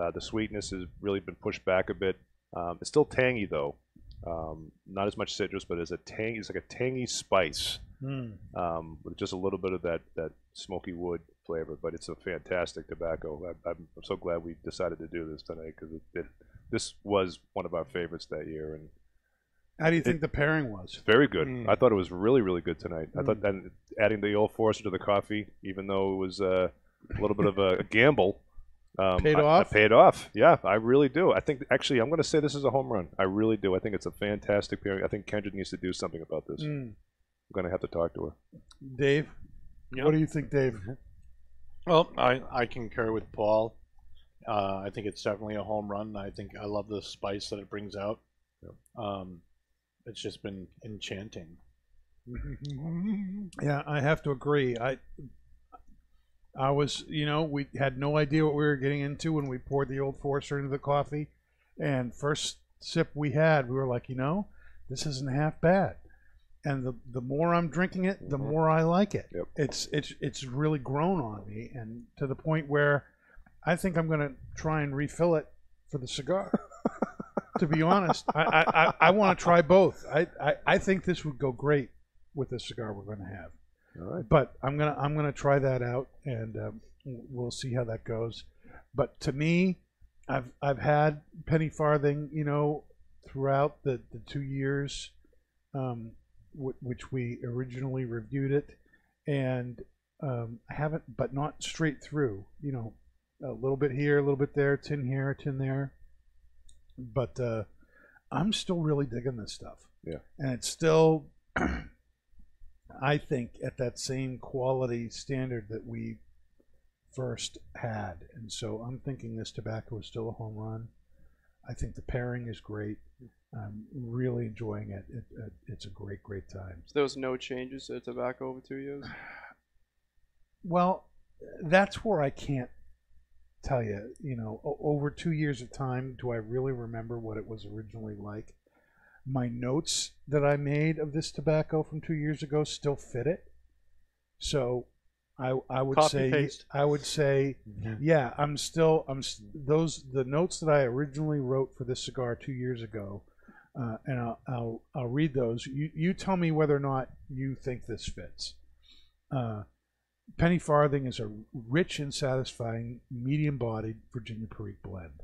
Uh, the sweetness has really been pushed back a bit. Um, it's still tangy though. Um, not as much citrus, but it's a tangy. It's like a tangy spice Mm. um, with just a little bit of that, that smoky wood flavor. But it's a fantastic tobacco. I, I'm, I'm so glad we decided to do this tonight because this was one of our favorites that year and How do you think the pairing was? very good. Mm. I thought it was really, really good tonight. I Mm. thought that adding the old Forester to the coffee, even though it was uh, a little bit of a, gamble, um, Paid I- I off? paid off. Yeah, I really do. I think actually, I'm going to say this is a home run. I really do. I think it's a fantastic pairing. I think Kendra needs to do something about this. Mm. I'm going to have to talk to her. Dave, Yeah. what do you think, Dave? Well, I, I concur with Paul. Uh, I think it's definitely a home run. I think I love the spice that it brings out. Um, it's just been enchanting. Yeah, I have to agree. I I was, you know, we had no idea what we were getting into when we poured the old Forester into the coffee, and first sip we had, we were like, you know, this isn't half bad. And the the more I'm drinking it, the Mhm. more I like it. Yep. It's it's it's really grown on me, and to the point where I think I'm going to try and refill it for the cigar. to be honest, I I, I, I want to try both. I, I I think this would go great with the cigar we're going to have All right. but I'm gonna I'm gonna try that out, and um, we'll see how that goes. But to me, I've I've had penny farthing, you know, throughout the, the two years, um, w- which we originally reviewed it, and um, I haven't, but not straight through. You know, a little bit here, a little bit there, tin here, tin there. But uh, I'm still really digging this stuff. Yeah. and it's still. I think at that same quality standard that we first had, and so I'm thinking this tobacco is still a home run. I think the pairing is great. I'm really enjoying it. it, it it's a great, great time. So there was no changes to the tobacco over two years. Well, that's where I can't tell you. You know, over two years of time, do I really remember what it was originally like? My notes that I made of this tobacco from two years ago still fit it. So, I I would Copy say paste. I would say yeah. I'm still I'm s- those the notes that I originally wrote for this cigar two years ago. Uh, and I'll, I'll I'll read those. You you tell me whether or not you think this fits. Uh, Penny Farthing is a rich and satisfying medium-bodied Virginia Perique blend.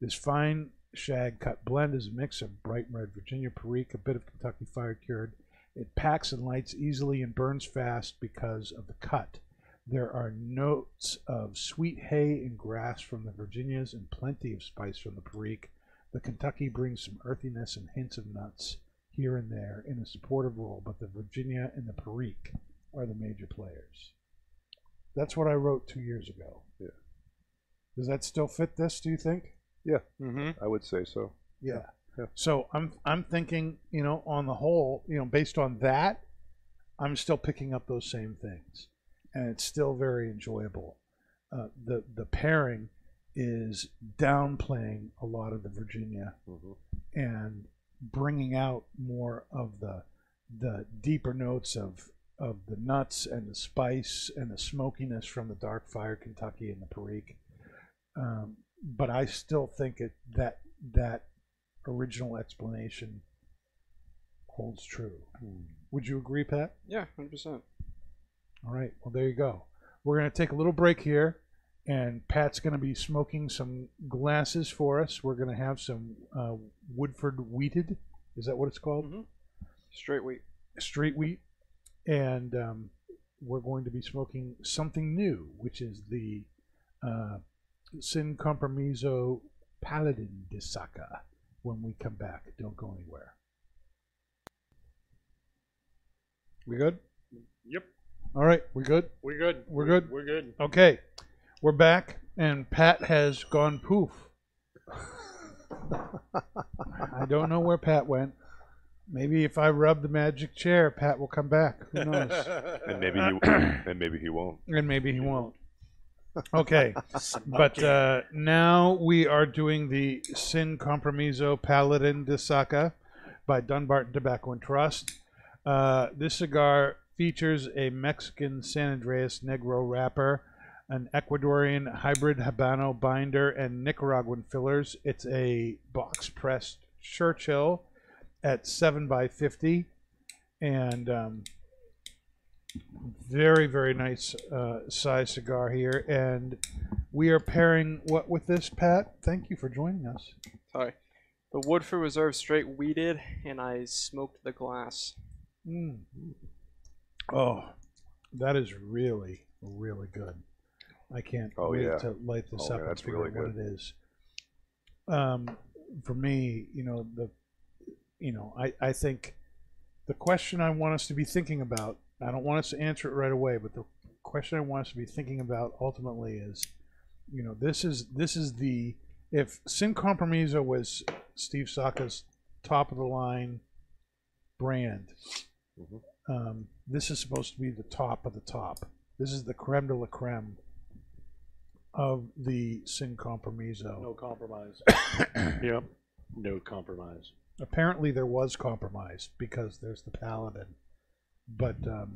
This fine shag cut blend is a mix of bright red Virginia Perique, a bit of Kentucky Fire Cured. It packs and lights easily and burns fast because of the cut. There are notes of sweet hay and grass from the Virginias and plenty of spice from the Perique. The Kentucky brings some earthiness and hints of nuts here and there in a supportive role, but the Virginia and the Perique are the major players. That's what I wrote two years ago. Yeah. Does that still fit this, do you think? Mm-hmm. I would say so. Yeah. Yeah. So I'm I'm thinking, you know, on the whole, you know, based on that, I'm still picking up those same things, and it's still very enjoyable. Uh, the the pairing is downplaying a lot of the Virginia hmm and bringing out more of the the deeper notes of of the nuts and the spice and the smokiness from the dark fire Kentucky and the Perique. Um, but I still think it that that original explanation holds true. Would you agree, Pat? Yeah, hundred percent. All right. Well, there you go. We're going to take a little break here, and Pat's going to be smoking some glasses for us. We're going to have some uh, Woodford wheated. Is that what it's called? Mhm. Straight wheat. Straight wheat. And um, we're going to be smoking something new, which is the uh, Sin Compromiso Paladin de Saka when we come back. Don't go anywhere. We good? Yep. All right, we good? We're good. We're good? We're good. Okay, we're back, and Pat has gone poof. I don't know where Pat went. Maybe if I rub the magic chair, Pat will come back. Who knows? And maybe he and maybe he won't. and maybe he won't. Okay, but uh, now we are doing the Sin Compromiso Paladin de Saka by Dunbarton Tobacco and Trust. Uh, this cigar features a Mexican San Andreas Negro wrapper, an Ecuadorian hybrid Habano binder, and Nicaraguan fillers. It's a box pressed Churchill at 7 by 50 and um, very very nice uh, size cigar here and we are pairing what with this pat thank you for joining us Sorry. The Woodford Reserve straight wheated, and I smoked the glass. mm. oh that is really really good i can't Oh, wait yeah. to light this Oh, up yeah, and that's figure really out what good. it is um, for me you know the you know I, I think the question i want us to be thinking about i don't want us to answer it right away but the question i want us to be thinking about ultimately is you know this is this is the if sin compromiso was steve saka's top of the line brand Mhm. um, this is supposed to be the top of the top this is the creme de la creme of the sin compromiso No compromise. yep. No compromise. apparently there was compromise because there's the paladin but um,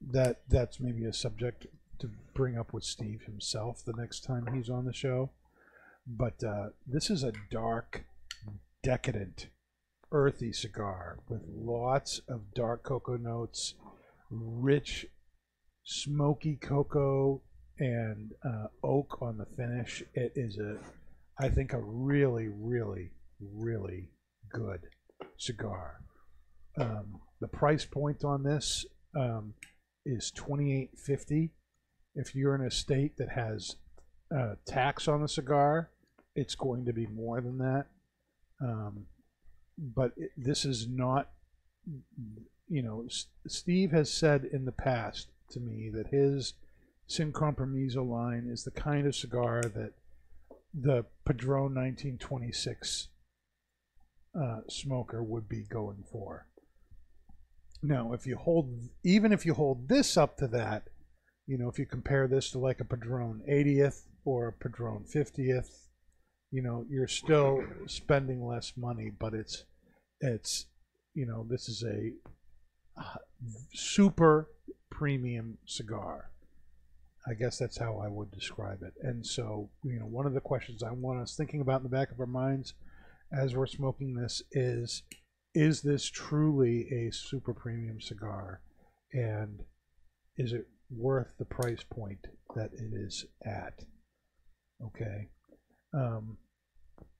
that that's maybe a subject to bring up with steve himself the next time he's on the show but uh, this is a dark decadent earthy cigar with lots of dark cocoa notes rich smoky cocoa and uh, oak on the finish it is a i think a really really really good cigar. Um, the price point on this um, is twenty eight fifty. If you're in a state that has uh, tax on the cigar, it's going to be more than that. Um, but it, this is not, you know, S- Steve has said in the past to me that his Sin Compromiso line is the kind of cigar that the Padron 1926 uh, smoker would be going for. Now, if you hold, even if you hold this up to that, you know, if you compare this to like a Padron 80th or a Padron 50th, you know, you're still spending less money, but it's, it's, you know, this is a super premium cigar. I guess that's how I would describe it. And so, you know, one of the questions I want us thinking about in the back of our minds as we're smoking this is is this truly a super premium cigar? And is it worth the price point that it is at? Okay. Um,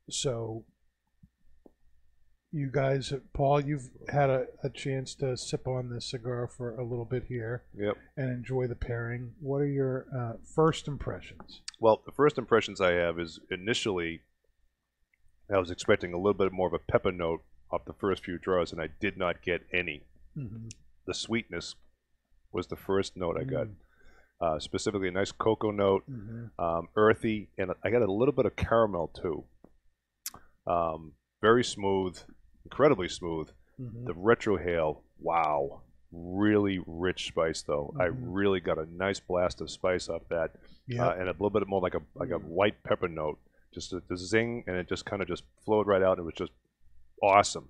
so you guys paul you've had a, a chance to sip on this cigar for a little bit here Yep. and enjoy the pairing. What are your uh, first impressions? Well, the first impressions I have is initially I was expecting a little bit more of a pepper note off the first few draws, and I did not get any. mm-hmm. The sweetness was the first note I got. Mm. Uh, specifically, a nice cocoa note, Mm-hmm. um, earthy, and I got a little bit of caramel too. Um, very smooth, incredibly smooth. Mm-hmm. The retrohale, wow, really rich spice though. I Mhm. really got a nice blast of spice off that, yeah uh, and a little bit more like a like a white pepper note, just a, the zing, and it just kind of just flowed right out. And it was just awesome.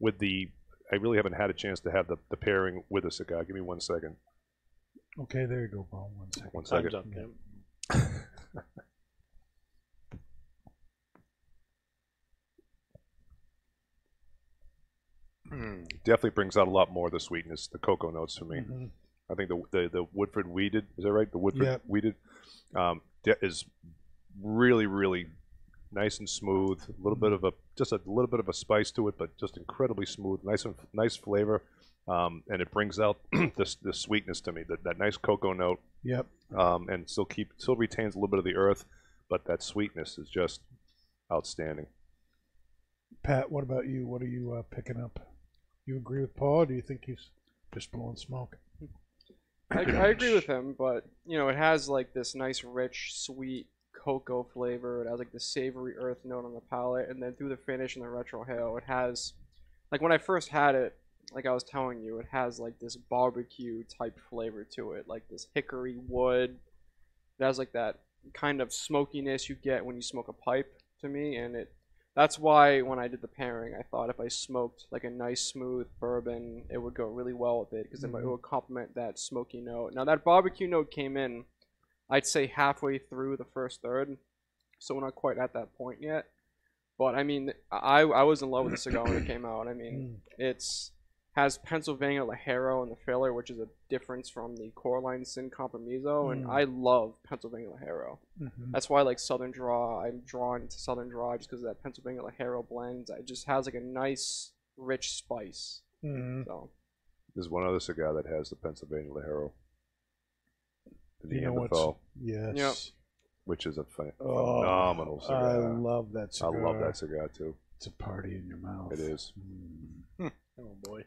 With the, I really haven't had a chance to have the, the pairing with a cigar. Give me one second. okay there you go paul one second One Time's up, Tim. Hmm. Definitely brings out a lot more of the sweetness, the cocoa notes for me. Mhm. I think the the, the Woodford wheated is that right? The Woodford Yep. wheated um, de- is really really nice and smooth. A little bit of a just a little bit of a spice to it, but just incredibly smooth. Nice and nice flavor, um, and it brings out this this sweetness to me. That that nice cocoa note, yep um, and still keep still retains a little bit of the earth, but that sweetness is just outstanding. Pat, what about you? What are you uh, picking up? You agree with Paul, or do you think he's just blowing smoke? I, I agree with him, but you know, it has like this nice, rich, sweet cocoa flavor. It has like the savory earth note on the palate, and then through the finish and the retrohale, it has like when I first had it, like I was telling you, it has like this barbecue type flavor to it, like this hickory wood. It has like that kind of smokiness you get when you smoke a pipe to me, and it. That's why when I did the pairing, I thought if I smoked like a nice smooth bourbon, it would go really well with it because it Mhm. would complement that smoky note. Now that barbecue note came in, I'd say halfway through the first third, so we're not quite at that point yet. But I mean, I I was in love with the cigar when it came out. I mean, it's has Pennsylvania Ligero in the filler, which is a difference from the Coraline Sin Compromiso, and Mm. I love Pennsylvania Ligero. Mm-hmm. That's why I like Southern Draw. I'm drawn to Southern Draw just because of that Pennsylvania Ligero blend. It just has like a nice, rich spice. Mm-hmm. So There's one other cigar that has the Pennsylvania Ligero. The You know what's Neanderthal, yes. Yep. which is a ph- Oh, phenomenal cigar. I love that cigar. I love that cigar too. It's a party in your mouth. It is. Mm. Oh boy.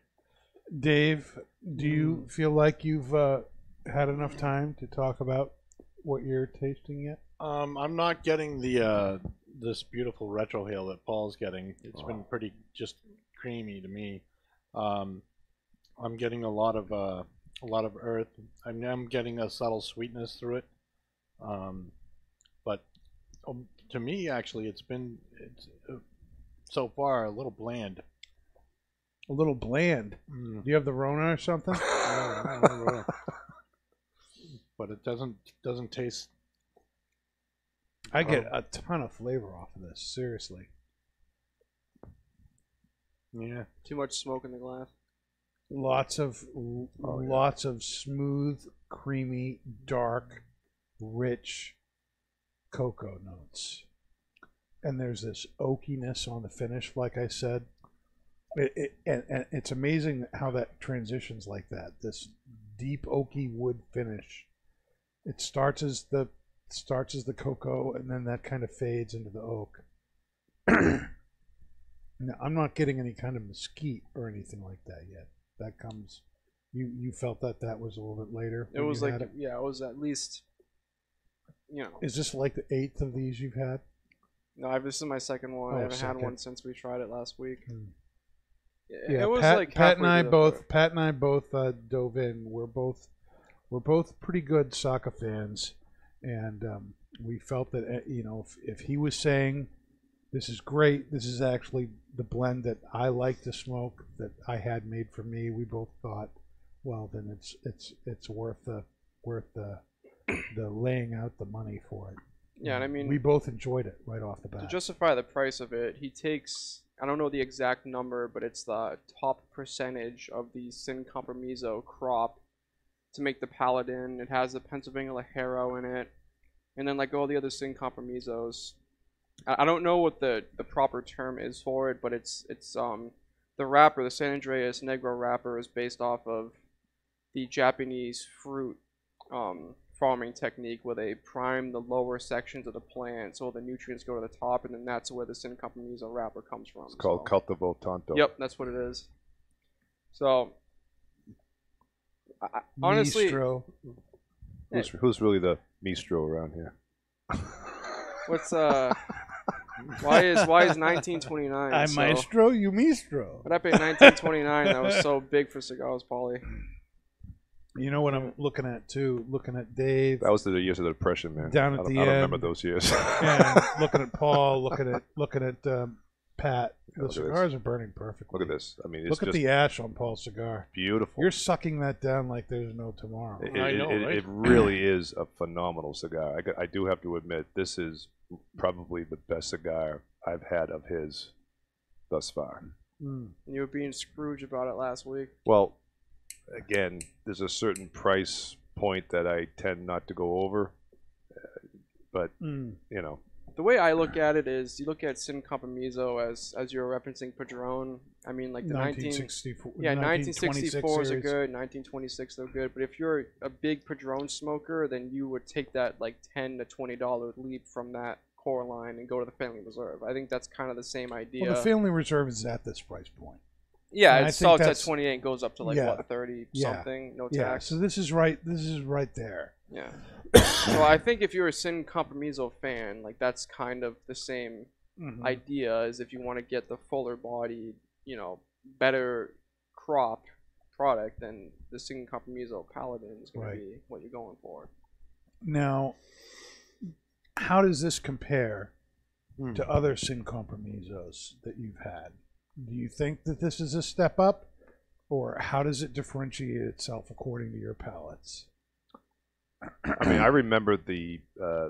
Dave, do you Mm. feel like you've uh, had enough time to talk about what you're tasting yet? Um, I'm not getting the uh, this beautiful retro retrohale that Paul's getting. It's been Oh. pretty just creamy to me. Um, I'm getting a lot of uh, a lot of earth. I'm, I'm getting a subtle sweetness through it. Um, but um, to me, actually, it's been it's uh, so far a little bland. A little bland. Mm. Do you have the Rona or something? but it doesn't doesn't taste. I get a ton of flavor off of this. Seriously. Yeah. too much smoke in the glass. Lots of Oh, yeah. lots of smooth, creamy, dark, rich cocoa notes. And there's this oakiness on the finish, like I said. It, it, and, and it's amazing how that transitions like that. This deep oaky wood finish. It starts as the starts as the cocoa, and then that kind of fades into the oak. now, I'm not getting any kind of mesquite or anything like that yet. That comes. You you felt that that was a little bit later. It was like it? yeah, it was at least you know Is this like the eighth of these you've had? No, I've, this is my second one. Oh, I haven't second. had one since we tried it last week. Hmm. It, Yeah, it was Pat, like Pat and I both third. Pat and I both uh, dove in. We're both we're both pretty good Saka fans, and um, we felt that uh, you know if, if he was saying this is great, this is actually the blend that I like to smoke that I had made for me. We both thought, well, then it's it's it's worth the worth the the laying out the money for it. Yeah, and I mean, we both enjoyed it right off the bat. to justify the price of it, he takes I don't know the exact number, but it's the top percentage of the Sin Compromiso crop to make the Paladin. It has the Pennsylvania Ligero in it, and then like all the other Sin Compromisos. I I don't know what the, the proper term is for it, but it's it's um the wrapper, the San Andreas Negro wrapper, is based off of the Japanese fruit um, farming technique where they prime the lower sections of the plant so the nutrients go to the top, and then that's where the Sin Compromiso wrapper comes from. It's called so. Cultivo Tonto. Yep, that's what it is. So, I, I- honestly, Mistro. Who's, who's really the Mistro around here? what's uh, why is why is 1929? I'm so, Maestro, you Mistro. What happened in 1929 that was so big for cigars, Paulie? You know what I'm looking at too? Looking at Dave, That was the years of the Depression, man. Down at I don't, the I don't remember those years. and looking at Paul, looking at looking at um, Pat. The Look at this. cigars are burning perfectly. Look at this. I mean, it's Look at just the ash on Paul's cigar. beautiful. You're sucking that down like there's no tomorrow. It, I it- know, it- right? it really is a phenomenal cigar. I, got- I do have to admit, this is probably the best cigar I've had of his thus far. Mm. You were being Scrooge about it last week. Well, again, there's a certain price point that I tend not to go over, uh, but Mm. you know, The way I look at it is, you look at Sin Compromiso as as you're referencing Padron. I mean, like the 19, 1964. yeah, 1926 1964s are good, 1926 they're good. But if you're a big Padron smoker, then you would take that like 10 to 20 dollar leap from that core line and go to the Family Reserve. I think that's kind of the same idea. Well, the Family Reserve is at this price point. Yeah, and it starts at 28 and goes up to like Yeah. what 30 Yeah. something, no Yeah, tax. so this is right. This is right there. Yeah. so I think if you're a Sin Compromiso fan, like that's kind of the same Mhm. idea as if you want to get the fuller bodied, you know, better crop product, then the Sin Compromiso Paladin is going Right. to be what you're going for. Now, how does this compare Hmm. to other Sin Compromisos that you've had? Do you think that this is a step up, or how does it differentiate itself according to your palates? I mean, I remember the uh,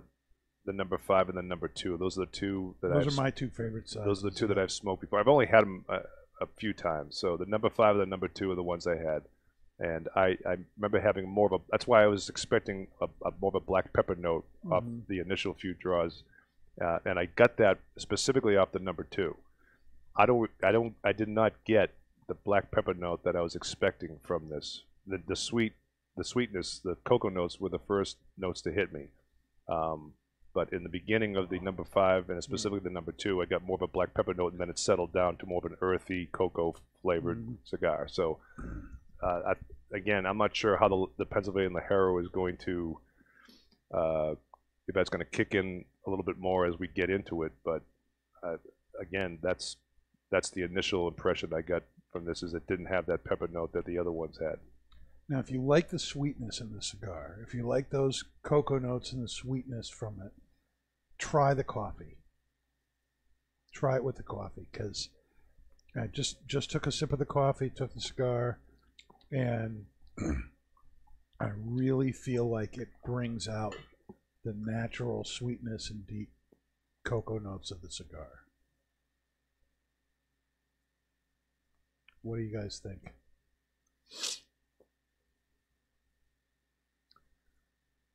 the number five and the number two. Those are the two that Those I've are my two favorite sizes. Those are the two that I've smoked before. I've only had them a, a few times. So the number five and the number two are the ones I had. And I, I remember having more of a. That's why I was expecting a, a more of a black pepper note off Mhm. the initial few draws, uh, and I got that specifically off the number two. I don't. I don't. I did not get the black pepper note that I was expecting from this. The the sweet, the sweetness, the cocoa notes were the first notes to hit me. Um, but in the beginning of the number five and specifically the number two, I got more of a black pepper note, and then it settled down to more of an earthy cocoa flavored Mhm. cigar. So, uh, I, again, I'm not sure how the, the Pennsylvania Ligero is going to, uh, if that's going to kick in a little bit more as we get into it. But uh, again, that's that's the initial impression I got from this is it didn't have that pepper note that the other ones had. Now, if you like the sweetness in the cigar, if you like those cocoa notes and the sweetness from it, try the coffee. Try it with the coffee because I just just took a sip of the coffee, took the cigar, and I really feel like it brings out the natural sweetness and deep cocoa notes of the cigar. What do you guys think?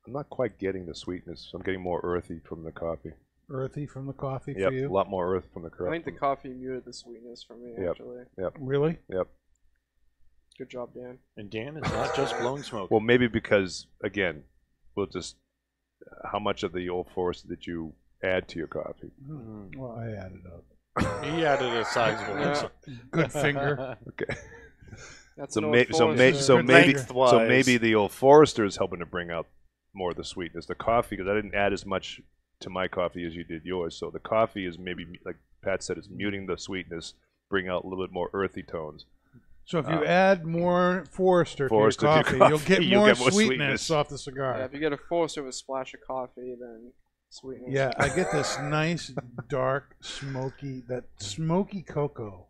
I'm not quite getting the sweetness. I'm getting more earthy from the coffee. Earthy from the coffee Yep, for you? a lot more earth from the coffee. I think the coffee muted the sweetness for me, Yep. actually. Really? Yep. Good job, Dan. And Dan is not just blowing smoke. Well, maybe because again, we'll just how much of the old forest did you add to your coffee? Mm. Well, I added up. He added a sizable Yeah. one. Good finger. Okay. That's So, an may, so, may, Forester. so Good maybe so Lengthwise. maybe the old forester is helping to bring out more of the sweetness. The coffee because I didn't add as much to my coffee as you did yours. So the coffee is maybe like Pat said, is muting the sweetness, bring out a little bit more earthy tones. So if you Uh, add more Forester, Forester to to your your coffee, you'll get you'll more, get more sweetness, sweetness. off the cigar. Yeah, if you get a Forester with a splash of coffee, then sweetness. Yeah, I get this nice dark smoky that smoky cocoa.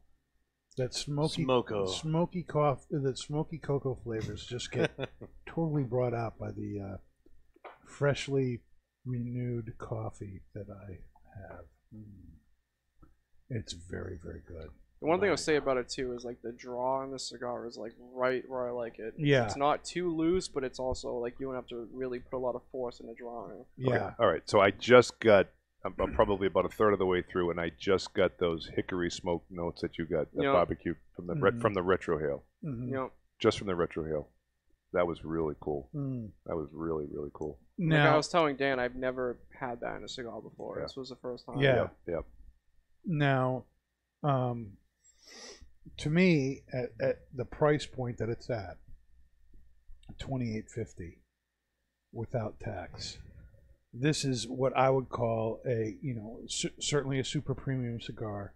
That smoky Smoko. smoky coffee that smoky cocoa flavors just get totally brought out by the uh, freshly renewed coffee that I have. Mm. It's very very good. The one thing I'll say about it too is like the draw on the cigar is like right where I like it. Yeah. It's not too loose, but it's also like you don't have to really put a lot of force in the drawing. Yeah. Okay, All right. So I just got. I'm, I'm probably about a third of the way through, and I just got those hickory smoke notes that you got, that Yeah. barbecue from the re- Mhm. from the retrohale, Mhm. You know, just from the retrohale. That was really cool. Mm. That was really really cool. like I was telling Dan, I've never had that in a cigar before. Yeah. This was the first time. Yeah. Yep. Yep. now, um, to me, at, at the price point that it's at, twenty eight fifty, without tax, this is what I would call a you know cer- certainly a super premium cigar,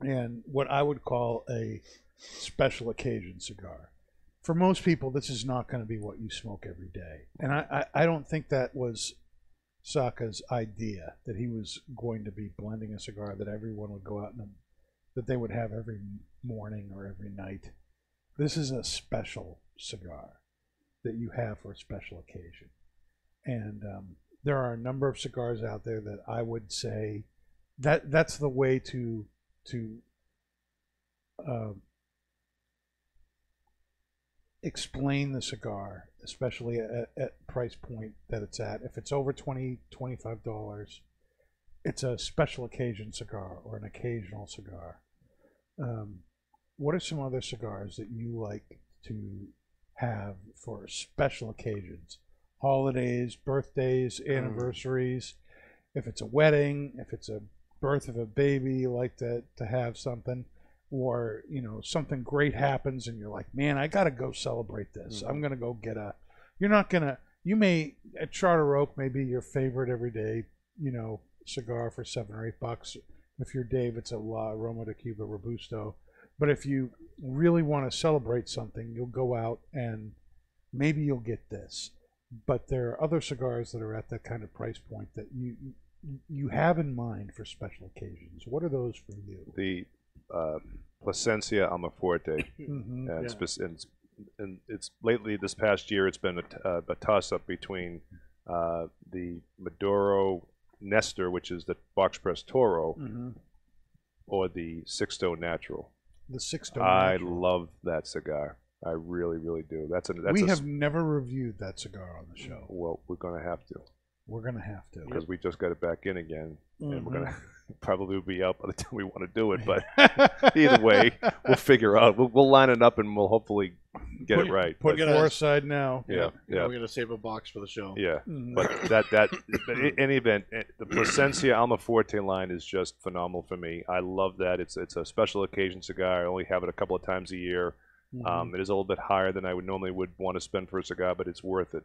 and what I would call a special occasion cigar. For most people, this is not going to be what you smoke every day, and I, I, I don't think that was Saka's idea that he was going to be blending a cigar that everyone would go out and that they would have every morning or every night. This is a special cigar that you have for a special occasion, and um, there are a number of cigars out there that I would say that that's the way to to uh, explain the cigar, especially at, at price point that it's at. If it's over 20 dollars, it's a special occasion cigar or an occasional cigar. Um, what are some other cigars that you like to have for special occasions? Holidays, birthdays, anniversaries. If it's a wedding, if it's a birth of a baby, you like to, to have something. Or you know something great happens and you're like man i gotta go celebrate this. I'm gonna go get a you're not gonna you may a charter oak may be your favorite everyday you know cigar for seven or eight bucks if you're dave it's a La Aroma de Cuba robusto. But if you really want to celebrate something you'll go out and maybe you'll get this. But there are other cigars that are at that kind of price point that you you have in mind for special occasions. What are those for you? The uh, Plasencia Almaforte, mm-hmm. and, Yeah. spec- and, and it's lately this past year it's been a, t- uh, a toss up between uh, the Maduro Nestor, which is the box press Toro, Mm-hmm. or the Sixto Natural. The six stone. I Natural. love that cigar. I really, really do. That's a that's we a, have never reviewed that cigar on the show. well, we're gonna have to We're gonna have to. because we just got it back in again, and we're gonna Mm-hmm. probably be out by the time we want to do it. But either way, we'll figure out. We'll, we'll line it up, and we'll hopefully get put, it right. Put But- it four side now. yeah, Yeah, yeah, We're gonna save a box for the show. yeah. Mhm. But that that but in any event, eh, the Plasencia Almaforte line is just phenomenal for me. I love that. It's it's a special occasion cigar. I only have it a couple of times a year. Mhm. Um, it is a little bit higher than I would normally would want to spend for a cigar, but it's worth it.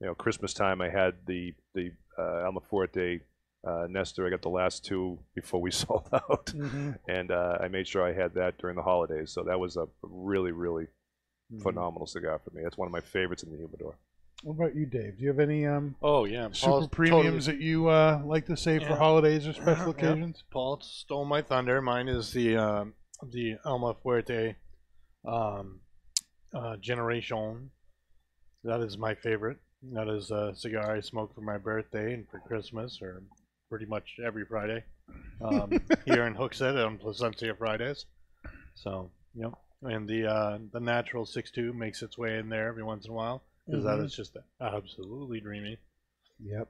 You know, Christmas time I had the the uh, Almaforte uh, Nestor. I got the last two before we sold out, Mhm. and uh, I made sure I had that during the holidays. So that was a really really Mhm. phenomenal cigar for me. That's one of my favorites in the humidor. What about you, Dave? Do you have any um, Oh yeah, super Paul's premiums totally- that you uh, like to save for holidays or special Yeah. occasions? Paul stole my thunder. Mine is the um, the Alma Fuerte um, uh, Generation. That is my favorite. That is a cigar I smoke for my birthday and for Christmas, or pretty much every Friday um, here in Hooksett on Plasencia Fridays. So, yep. And the uh, the natural six two makes its way in there every once in a while because that Mhm. is just absolutely dreamy. Yep.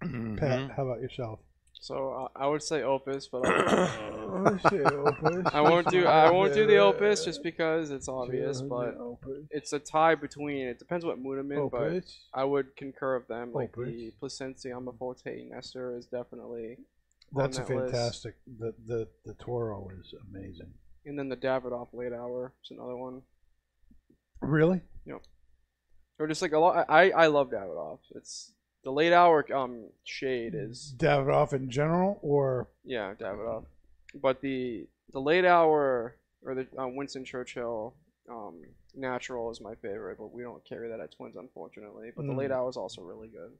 Pat, how about yourself? So uh, I would say Opus, but I, I I won't do I won't do the Opus just because it's obvious. But it's a tie between. It depends what mood I'm in, but I would concur with them. Like the Opus. Plasencia Amaforte Nestor is definitely, That's a on that list. fantastic. The the the Toro is amazing. And then the Davidoff Late Hour is another one. Really? Yep. Or just like a lot. I I love Davidoff. It's the late hour um shade is Davidoff in general, or yeah Davidoff, but the the late hour or the uh, Winston Churchill um natural is my favorite, but we don't carry that at Twins unfortunately. But the late Mm. hour is also really good.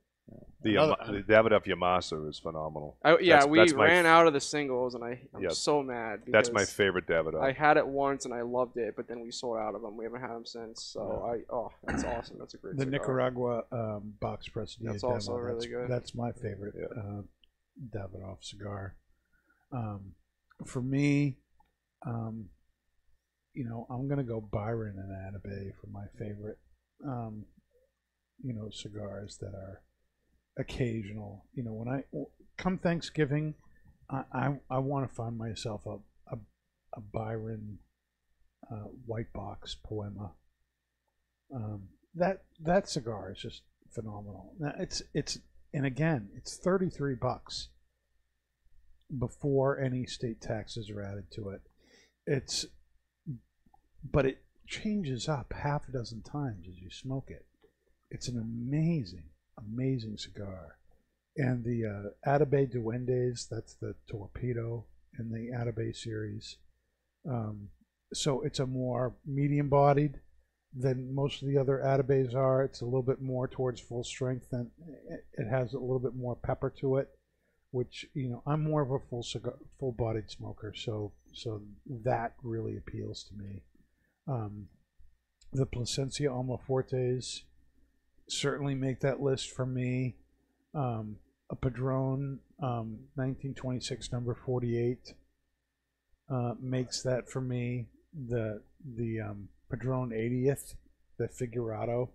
The, Another- Yama- the Davidoff Yamasa is phenomenal. I, yeah, That's- we that's ran f- out of the singles, and I I'm Yeah. so mad. That's my favorite Davidoff. I had it once and I loved it, but then we sold out of them. We haven't had them since. So I oh, that's awesome. That's a great. the cigar. Nicaragua um, box press. That's Diadema, also really that's, good. That's my favorite Yeah. uh, Davidoff cigar. Um, for me, um, you know, I'm gonna go Byron and Atabey for my favorite. Um, you know, cigars that are occasional. You know, when I come Thanksgiving, I I, I want to find myself a a, a Byron uh, white box poema. Um, that that cigar is just phenomenal. Now it's it's and again it's thirty three bucks before any state taxes are added to it. It's but it changes up half a dozen times as you smoke it. It's an amazing, amazing cigar. And the uh, Atabey Duendes, that's the torpedo in the Atabey series. Um, so it's a more medium bodied than most of the other Atabeys are. It's a little bit more towards full strength and it has a little bit more pepper to it, which you know I'm more of a full cigar, full bodied smoker, so so that really appeals to me. Um, the Plasencia Alma Fuertes certainly make that list for me. Um, a Padron um, 1926 number 48 uh, makes that for me. The the um, Padron 80th, the Figurado.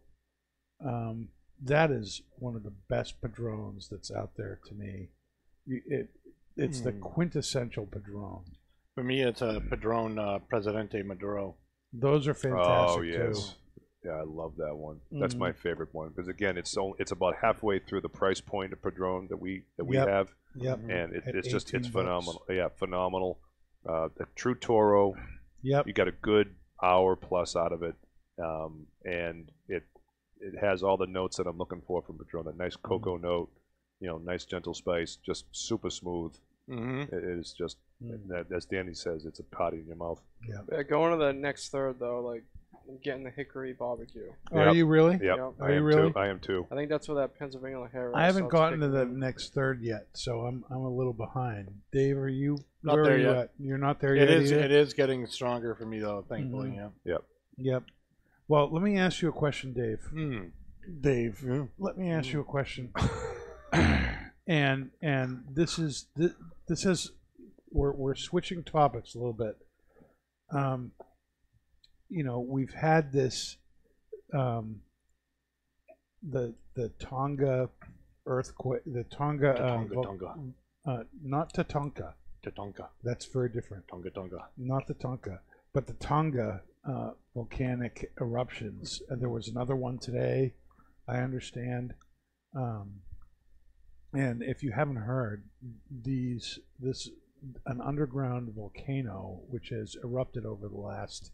Um, that is one of the best Padrones that's out there to me. It it's the Hmm. quintessential Padron. For me, it's a Padron uh, Presidente Maduro. Those are fantastic oh yes, too. Yeah, I love that one. That's my favorite one because again, it's so it's about halfway through the price point of Padron that we that we Yep. have, Yep. and it, At it's just it's 18 bucks. phenomenal. Yeah, phenomenal. Uh, the True Toro, Yep. you got a good hour plus out of it, um, and it it has all the notes that I'm looking for from Padron. That nice cocoa note, you know, nice gentle spice, just super smooth. Mm-hmm. It is just Mm. that, as Danny says, it's a potty in your mouth. Yeah, going to the next third though, like I'm getting the hickory barbecue. Are Yep. you really? Yep, Yep. Are I you am really? too. I am too. I think that's where that Pennsylvania hair. I haven't gotten to the in. next third yet, so I'm I'm a little behind. Dave, are you Not where there are you yet. at? You're not there It yet. is. either? It is getting stronger for me though. Thankfully, Mhm. yeah. Yep. Yep. Well, let me ask you a question, Dave. Hmm. Dave, let me ask you a question. and and this is this, this is we're we're switching topics a little bit. Um, you know, we've had this um, the the Tonga earthquake, the Tonga, uh, Tonga, uh, not Tatonka. Tatonka, That's very different. Tonga, Tonga. Not the Tonka, but the Tonga uh, volcanic eruptions. And there was another one today, I understand. Um, and if you haven't heard, these this an underground volcano which has erupted over the last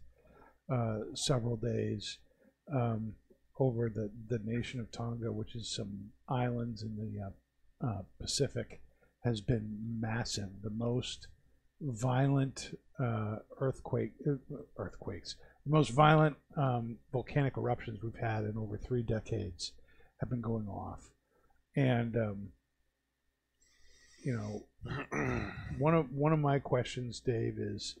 uh, several days um, over the, the nation of Tonga, which is some islands in the uh, uh, Pacific, has been massive. The most violent uh, earthquake uh, earthquakes, the most violent um, volcanic eruptions we've had in over three decades have been going off, and um, you know one of one of my questions, Dave, is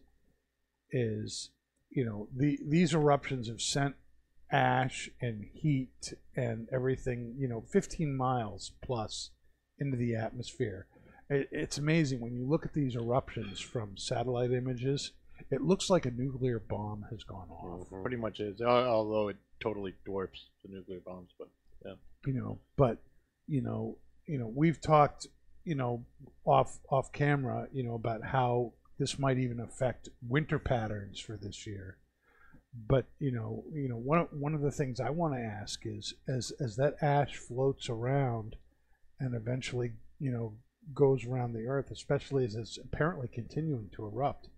is you know the these eruptions have sent ash and heat and everything you know 15 miles plus into the atmosphere. It, it's amazing when you look at these eruptions from satellite images. It looks like a nuclear bomb has gone off. Mm-hmm. Pretty much is. Although it totally dwarfs the nuclear bombs, but you know but you know you know we've talked you know off off camera you know about how this might even affect winter patterns for this year but you know you know one of, one of the things i want to ask is as as that ash floats around and eventually you know goes around the earth especially as it's apparently continuing to erupt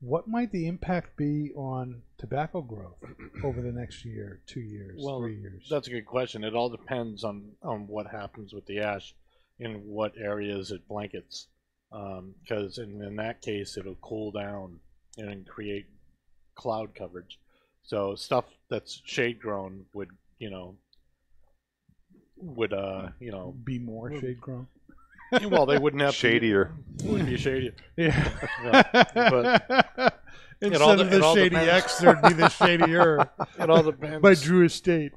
what might the impact be on tobacco growth over the next year, two years, Well, three years? That's a good question. It all depends on, on what happens with the ash in what areas it blankets. Because in, in that case, it'll cool down and create cloud coverage. So stuff that's shade grown would, you know, would, uh, you know, be more shade grown. well, they wouldn't have Shadier. To, would be shady. Yeah. Yeah, Instead all of the shady depends. X, there'd be the shadier It all depends. by Drew Estate.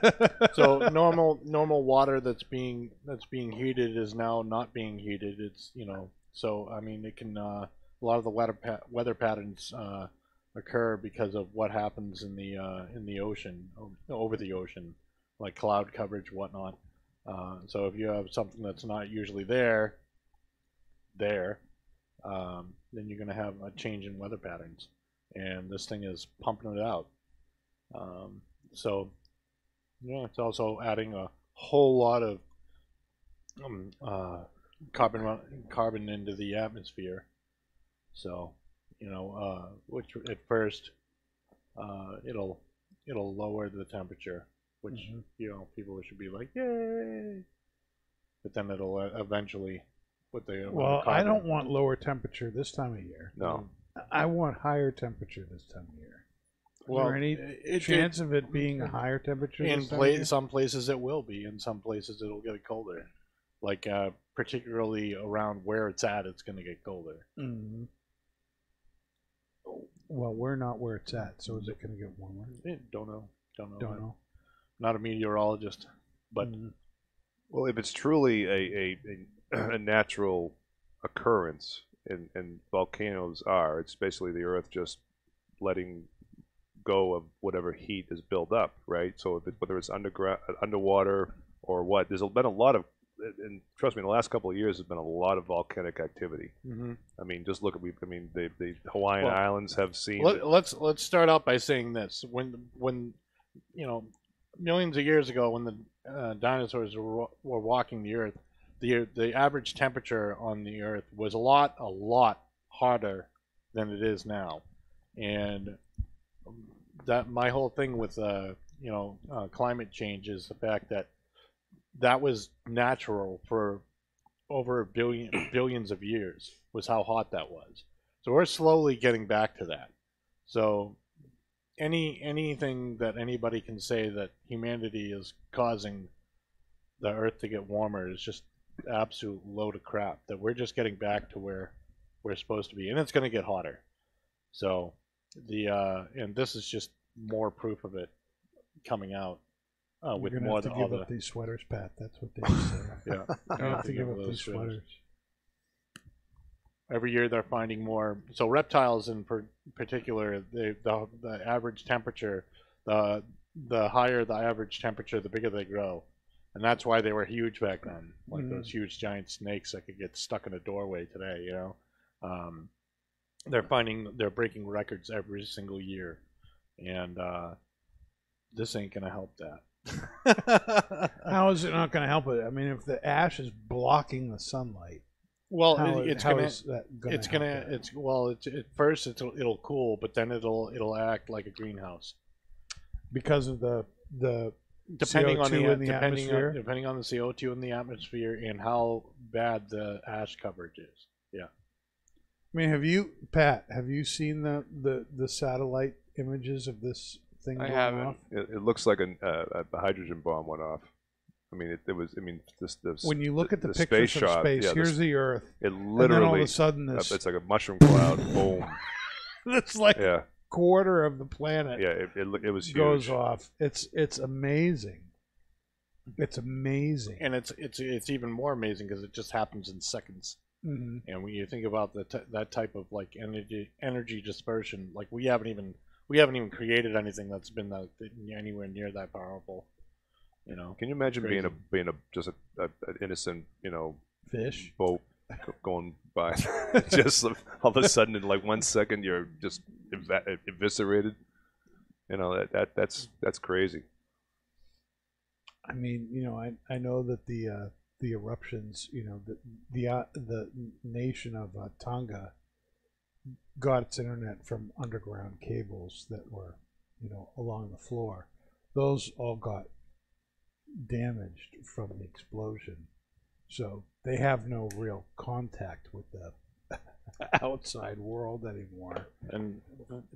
so normal normal water that's being that's being heated is now not being heated. It's you know so I mean it can uh, a lot of the weather pa- weather patterns uh, occur because of what happens in the uh, in the ocean over the ocean like cloud coverage whatnot. Uh, so if you have something that's not usually there there um, then you're going to have a change in weather patterns and this thing is pumping it out. Um, so yeah, it's also adding a whole lot of um, uh, carbon carbon into the atmosphere. So, you know, uh, which at first uh, it'll it'll lower the temperature, which Mhm. you know people should be like, yay! But then it'll uh, eventually, with the amount of Well, I don't want lower temperature this time of year. No. I want higher temperature this time of year. Well, Is there any it- it- chance of it being a higher temperature in this time of pla- year? some places it will be in some places it'll get colder like uh, particularly around where it's at it's going to get colder Mhm. Well, we're not where it's at, so is it going to get warmer? Eh, don't know don't know Don't know. not a meteorologist but Mhm. Well, if it's truly a, a, a, a natural occurrence, and, and volcanoes are, it's basically the Earth just letting go of whatever heat is built up, right? So if it, whether it's underground, underwater, or what, there's been a lot of, and trust me, in the last couple of years, there's been a lot of volcanic activity. mm-hmm. I mean, just look at we. I mean, the the Hawaiian Well, Islands have seen. Let, let's let's start out by saying this when when you know millions of years ago when the uh, dinosaurs were, were walking the earth the the average temperature on the earth was a lot a lot hotter than it is now. And that my whole thing with uh you know uh, climate change is the fact that that was natural for over a billion billions of years was how hot that was. So we're slowly getting back to that. So any anything that anybody can say that humanity is causing the earth to get warmer is just absolute load of crap that we're just getting back to where we're supposed to be and it's going to get hotter so the uh and this is just more proof of it coming out uh, You're with gonna more have to the give other up these sweaters, Pat. That's what they say. yeah you have to give up those these sweaters. sweaters. every year they're finding more. So reptiles in per- particular, they, the the average temperature, the the higher the average temperature, the bigger they grow, and that's why they were huge back then, like Mhm. those huge giant snakes that could get stuck in a doorway today. You know, um, they're finding they're breaking records every single year, and uh, this ain't gonna help that. How is it not going to help it? I mean, if the ash is blocking the sunlight, well, how, it's how gonna is that gonna it's gonna that? it's well it's at first it's it'll cool but then it'll it'll act like a greenhouse because of the the depending on CO2 the, in the depending atmosphere? on depending on the CO2 in the atmosphere and how bad the ash coverage is Yeah. I mean, have you, Pat? Have you seen the the, the satellite images of this thing I going haven't. off? it, it looks like an, uh, a hydrogen bomb went off. I mean, it, it was. I mean, this, this When you look at the, the pictures space from shot, space, yeah, here's this- the Earth, it and then all of a sudden uh, this it's like a mushroom cloud. Boom. it's like Yeah, quarter of the planet yeah. It, it, it was huge. goes off. It's it's amazing. It's amazing. and it's it's it's even more amazing because it just happens in seconds hmm and when you think about the t- that type of like energy energy dispersion like we haven't even we haven't even created anything that's been that anywhere near that powerful you know Can you imagine being a being a just a, a, an innocent you know Fish. boat going by? just all of a sudden in like one second you're just eva- eviscerated. You know that, that that's that's crazy. I mean, you know, I I know that the uh, the eruptions, you know, the the uh, the nation of uh, Tonga got its internet from underground cables that were, you know, along the floor. Those all got damaged from the explosion. So they have no real contact with the outside world anymore. And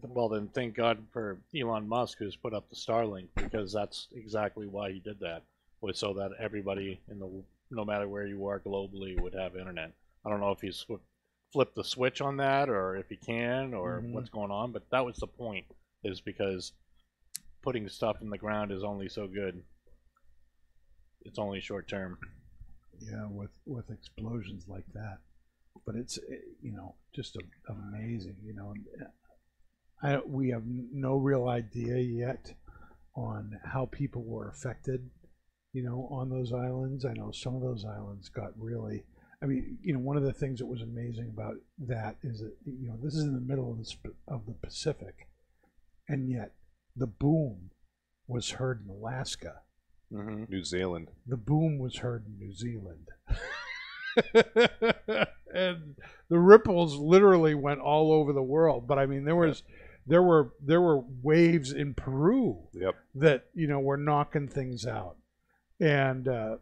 well, then thank God for Elon Musk who's put up the Starlink because that's exactly why he did that was so that everybody in the no matter where you are globally would have internet. I don't know if he's flipped the switch on that or if he can or Mhm. what's going on, but that was the point is because putting stuff in the ground is only so good. It's only short term. Yeah, with with explosions like that. But it's eh, you know just a, amazing. You know, I we have no real idea yet on how people were affected. You know, on those islands. I know some of those islands got really. I mean, you know, one of the things that was amazing about that is that you know this is in the middle of the of the Pacific, and yet the boom was heard in Alaska Mm-hmm. New Zealand. the boom was heard in New Zealand. and the ripples literally went all over the world. But I mean there was there were there were waves in Peru Yep. that, you know, were knocking things out. And uh,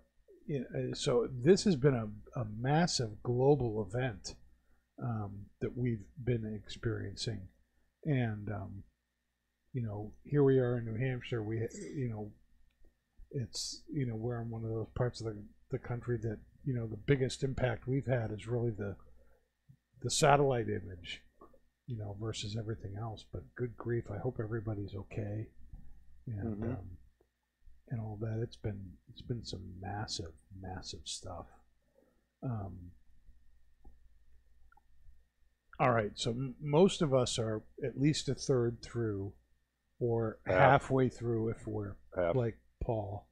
you know, so this has been a, a massive global event um, that we've been experiencing. And um, you know, here we are in New Hampshire. We, you know, it's you know we're in one of those parts of the, the country that you know the biggest impact we've had is really the the satellite image you know versus everything else but good grief i hope everybody's okay and Mhm. um, and all that it's been it's been some massive massive stuff um all right so m- most of us are at least a third through or Half. halfway through if we're Half. like Paul,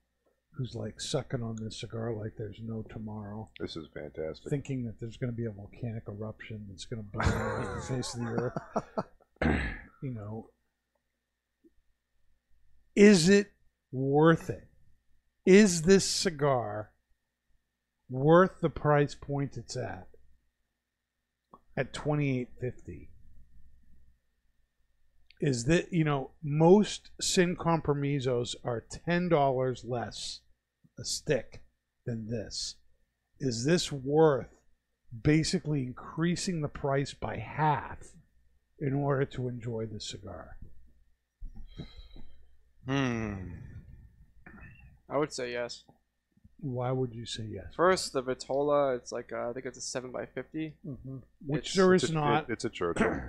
who's like sucking on this cigar like there's no tomorrow, This is fantastic. thinking that there's going to be a volcanic eruption that's going to blow off the face of the earth. you know, is it worth it? Is this cigar worth the price point it's at? At twenty eight fifty. Is that you know most sin compromisos are ten dollars less a stick than this. Is this worth basically increasing the price by half in order to enjoy the cigar? Hmm. I would say yes. Why would you say yes? First, the Vitola, it's like uh, I think it's a seven by fifty. hmm Which It's- there It's a, not. it- it's a Churchill.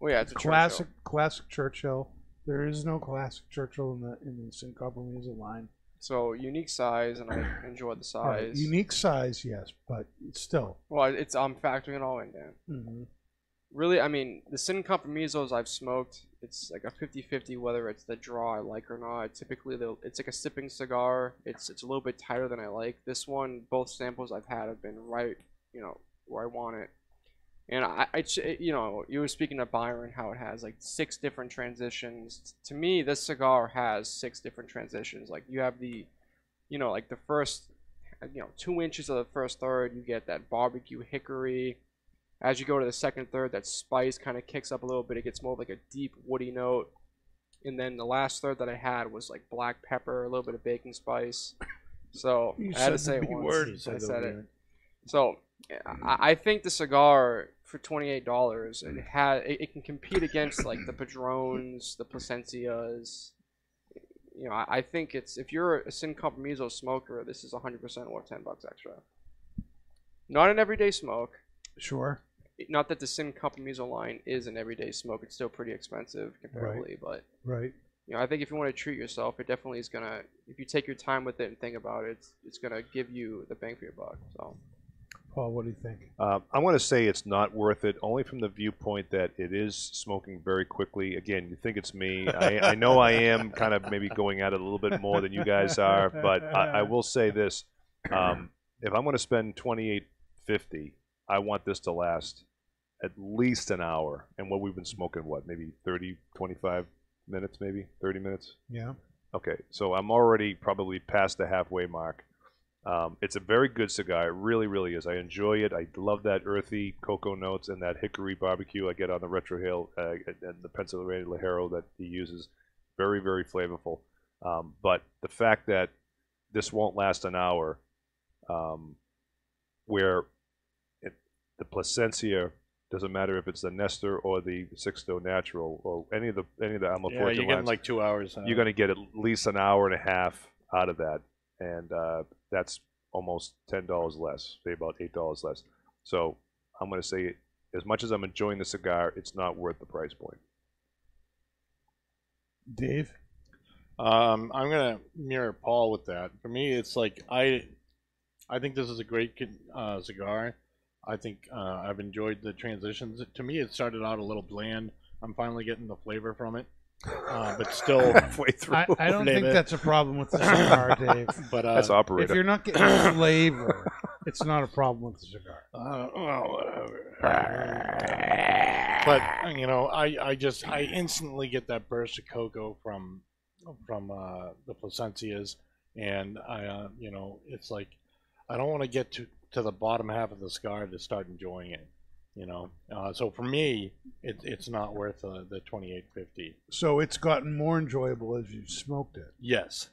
Well, yeah, it's a classic Churchill. classic Churchill. There is no classic Churchill in the in the Sin Compromiso line. So unique size, and I enjoy the size. Right, Unique size, yes, but still. Well, it's I'm factoring it all in, Dan. hmm Really, I mean, the Sin Compromisos I've smoked, it's like a 50-50 whether it's the draw I like or not. Typically, it's like a sipping cigar. It's it's a little bit tighter than I like. This one, both samples I've had have been right, you know, where I want it. And I, I eh, you know, you were speaking of Byron, how it has like six different transitions. To me, this cigar has six different transitions. Like you have the, you know, like the first, uh, you know, two inches of the first third, you get that barbecue hickory. As you go to the second third, that spice kind of kicks up a little bit. It gets more of like a deep woody note. And then the last third that I had was like black pepper, a little bit of baking spice. So You I had to say it once. word. I said it. So I, I think the cigar for twenty eight dollars and it had it, it can compete against like the Padrones, the Plasencias. You know, I, I think it's if you're a Sin Compromiso smoker, this is hundred percent worth ten bucks extra. Not an everyday smoke. Sure. Not that the Sin Compromiso line is an everyday smoke. It's still pretty expensive comparably, but Right. you know, I think if you want to treat yourself, it definitely is gonna. If you take your time with it and think about it, it's, it's gonna give you the bang for your buck. So. Paul, what do you think? Um, I want to say it's not worth it, only from the viewpoint that it is smoking very quickly. Again, you think it's me. I, I know I am kind of maybe going at it a little bit more than you guys are, but I, I will say this: um, if I'm going to spend twenty eight fifty, I want this to last at least an hour. And what we've been smoking, what maybe 30, 25 minutes, maybe thirty minutes. Yeah. Okay, so I'm already probably past the halfway mark. Um, it's a very good cigar. It really, really is. I enjoy it. I love that earthy cocoa notes and that hickory barbecue I get on the retrohale uh, and the Pennsylvania Ligero that he uses. Very, very flavorful. Um, but the fact that this won't last an hour, um, where it, the Plasencia doesn't matter if it's the Nestor or the Sixto Natural or any of the any of the Alma Yeah, you're getting lines, like two hours. uh, you're going to get at least an hour and a half out of that, and uh, that's almost ten dollars less, say about eight dollars less. So I'm going to say, as much as I'm enjoying the cigar, it's not worth the price point. Dave. Um, I'm gonna mirror Paul with that. For me, it's like I, I think this is a great uh, cigar. I think uh, I've enjoyed the transitions. To me, it started out a little bland. I'm finally getting the flavor from it, uh, but still, Halfway through, I, I don't think it. that's a problem with the cigar, Dave. but uh, that's If operator. you're not getting flavor, it's not a problem with the cigar. Uh, well, whatever. but you know, I, I just I instantly get that burst of cocoa from from uh, the Plasencias, and I uh, you know it's like I don't want to get to to the bottom half of the cigar to start enjoying it. You know, uh, so for me, it, it's not worth uh, the twenty eight fifty. So it's gotten more enjoyable as you smoked it. Yes,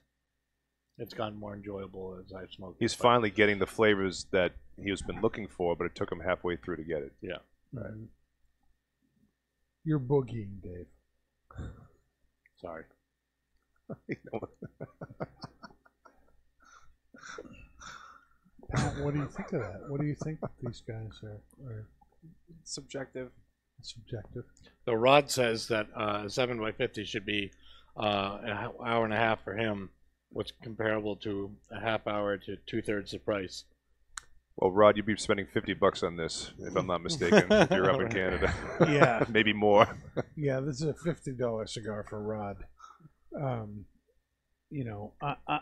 it's gotten more enjoyable as I've smoked. He's it, but- finally getting the flavors that he has been looking for, but it took him halfway through to get it. Yeah, right. You're boogieing, Dave. Sorry. Pat, what do you think of that? What do you think these guys are, are Subjective. subjective? So Rod says that uh, seven by fifty should be uh, an hour and a half for him, what's comparable to a half hour to two thirds the price. Well, Rod, you'd be spending fifty bucks on this, if I'm not mistaken. if you're up in Canada, Yeah. maybe more. Yeah, this is a fifty dollar cigar for Rod. Um, you know, I, I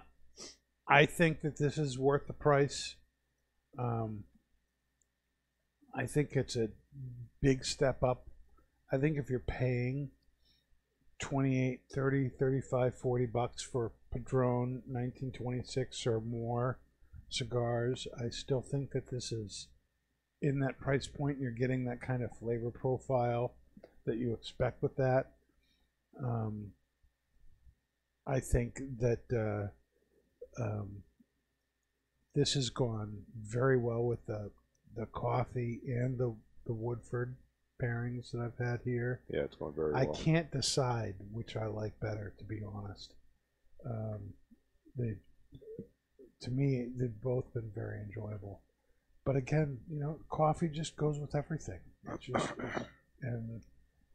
I think that this is worth the price. Um, I think it's a big step up. I think if you're paying 28, 30, 35, 40 bucks for Padron 1926 or more cigars, I still think that this is in that price point. You're getting that kind of flavor profile that you expect with that. Um, I think that uh, um, this has gone very well with the the coffee and the the Woodford pairings that I've had here. Yeah, it's going very I well. can't decide which I like better, to be honest. Um, they, to me, they've both been very enjoyable. But again, you know, coffee just goes with everything. It's just, and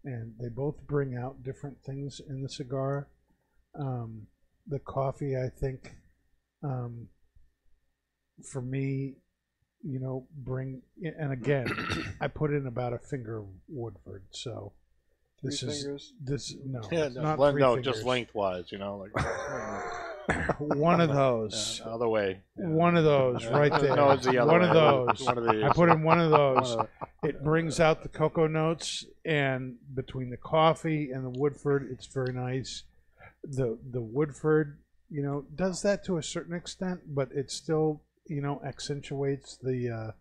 and they both bring out different things in the cigar. Um, the coffee, I think, um, for me, you know, bring and again, I put in about a finger of Woodford, so Three this is fingers. this no, Yeah, no, not le- three no fingers. just lengthwise, you know, like One of those, uh, other way. one of those, right there. No, it's the other one way. of those. One of the, I put in one of those. It brings out the cocoa notes, and between the coffee and the Woodford, it's very nice. The the Woodford, you know, does that to a certain extent, but it still, you know, accentuates the uh,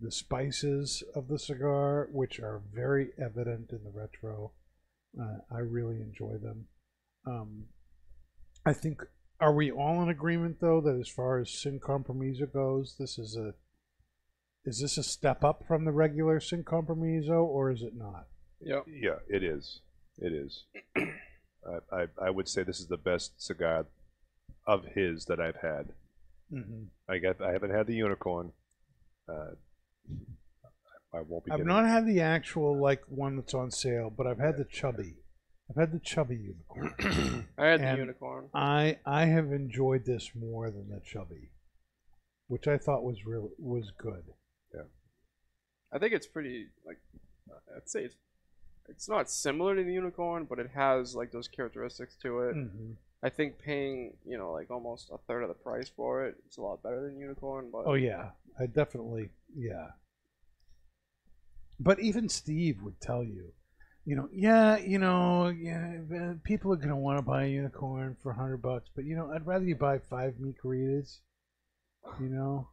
the spices of the cigar, which are very evident in the retro. Uh, I really enjoy them. Um, I think. Are we all in agreement though that as far as Sin Compromiso goes, this is a is this a step up from the regular Sin Compromiso or is it not? Yep. Yeah, it is. It is. I, I I would say this is the best cigar of his that I've had. Mm-hmm. I got I haven't had the unicorn. Uh, I won't be. I've not had the actual like one that's on sale, but I've had the chubby. I've had the chubby unicorn. I had the unicorn. I I have enjoyed this more than the chubby, which I thought was real was good. Yeah, I think it's pretty like uh, I'd say it's it's not similar to the unicorn, but it has like those characteristics to it. Mhm. I think paying you know like almost a third of the price for it, it's a lot better than unicorn. But Oh yeah, I definitely yeah. But even Steve would tell you, you know, yeah, you know, yeah, people are gonna want to buy a unicorn for hundred bucks, but you know, I'd rather you buy five Mi Queridas You know,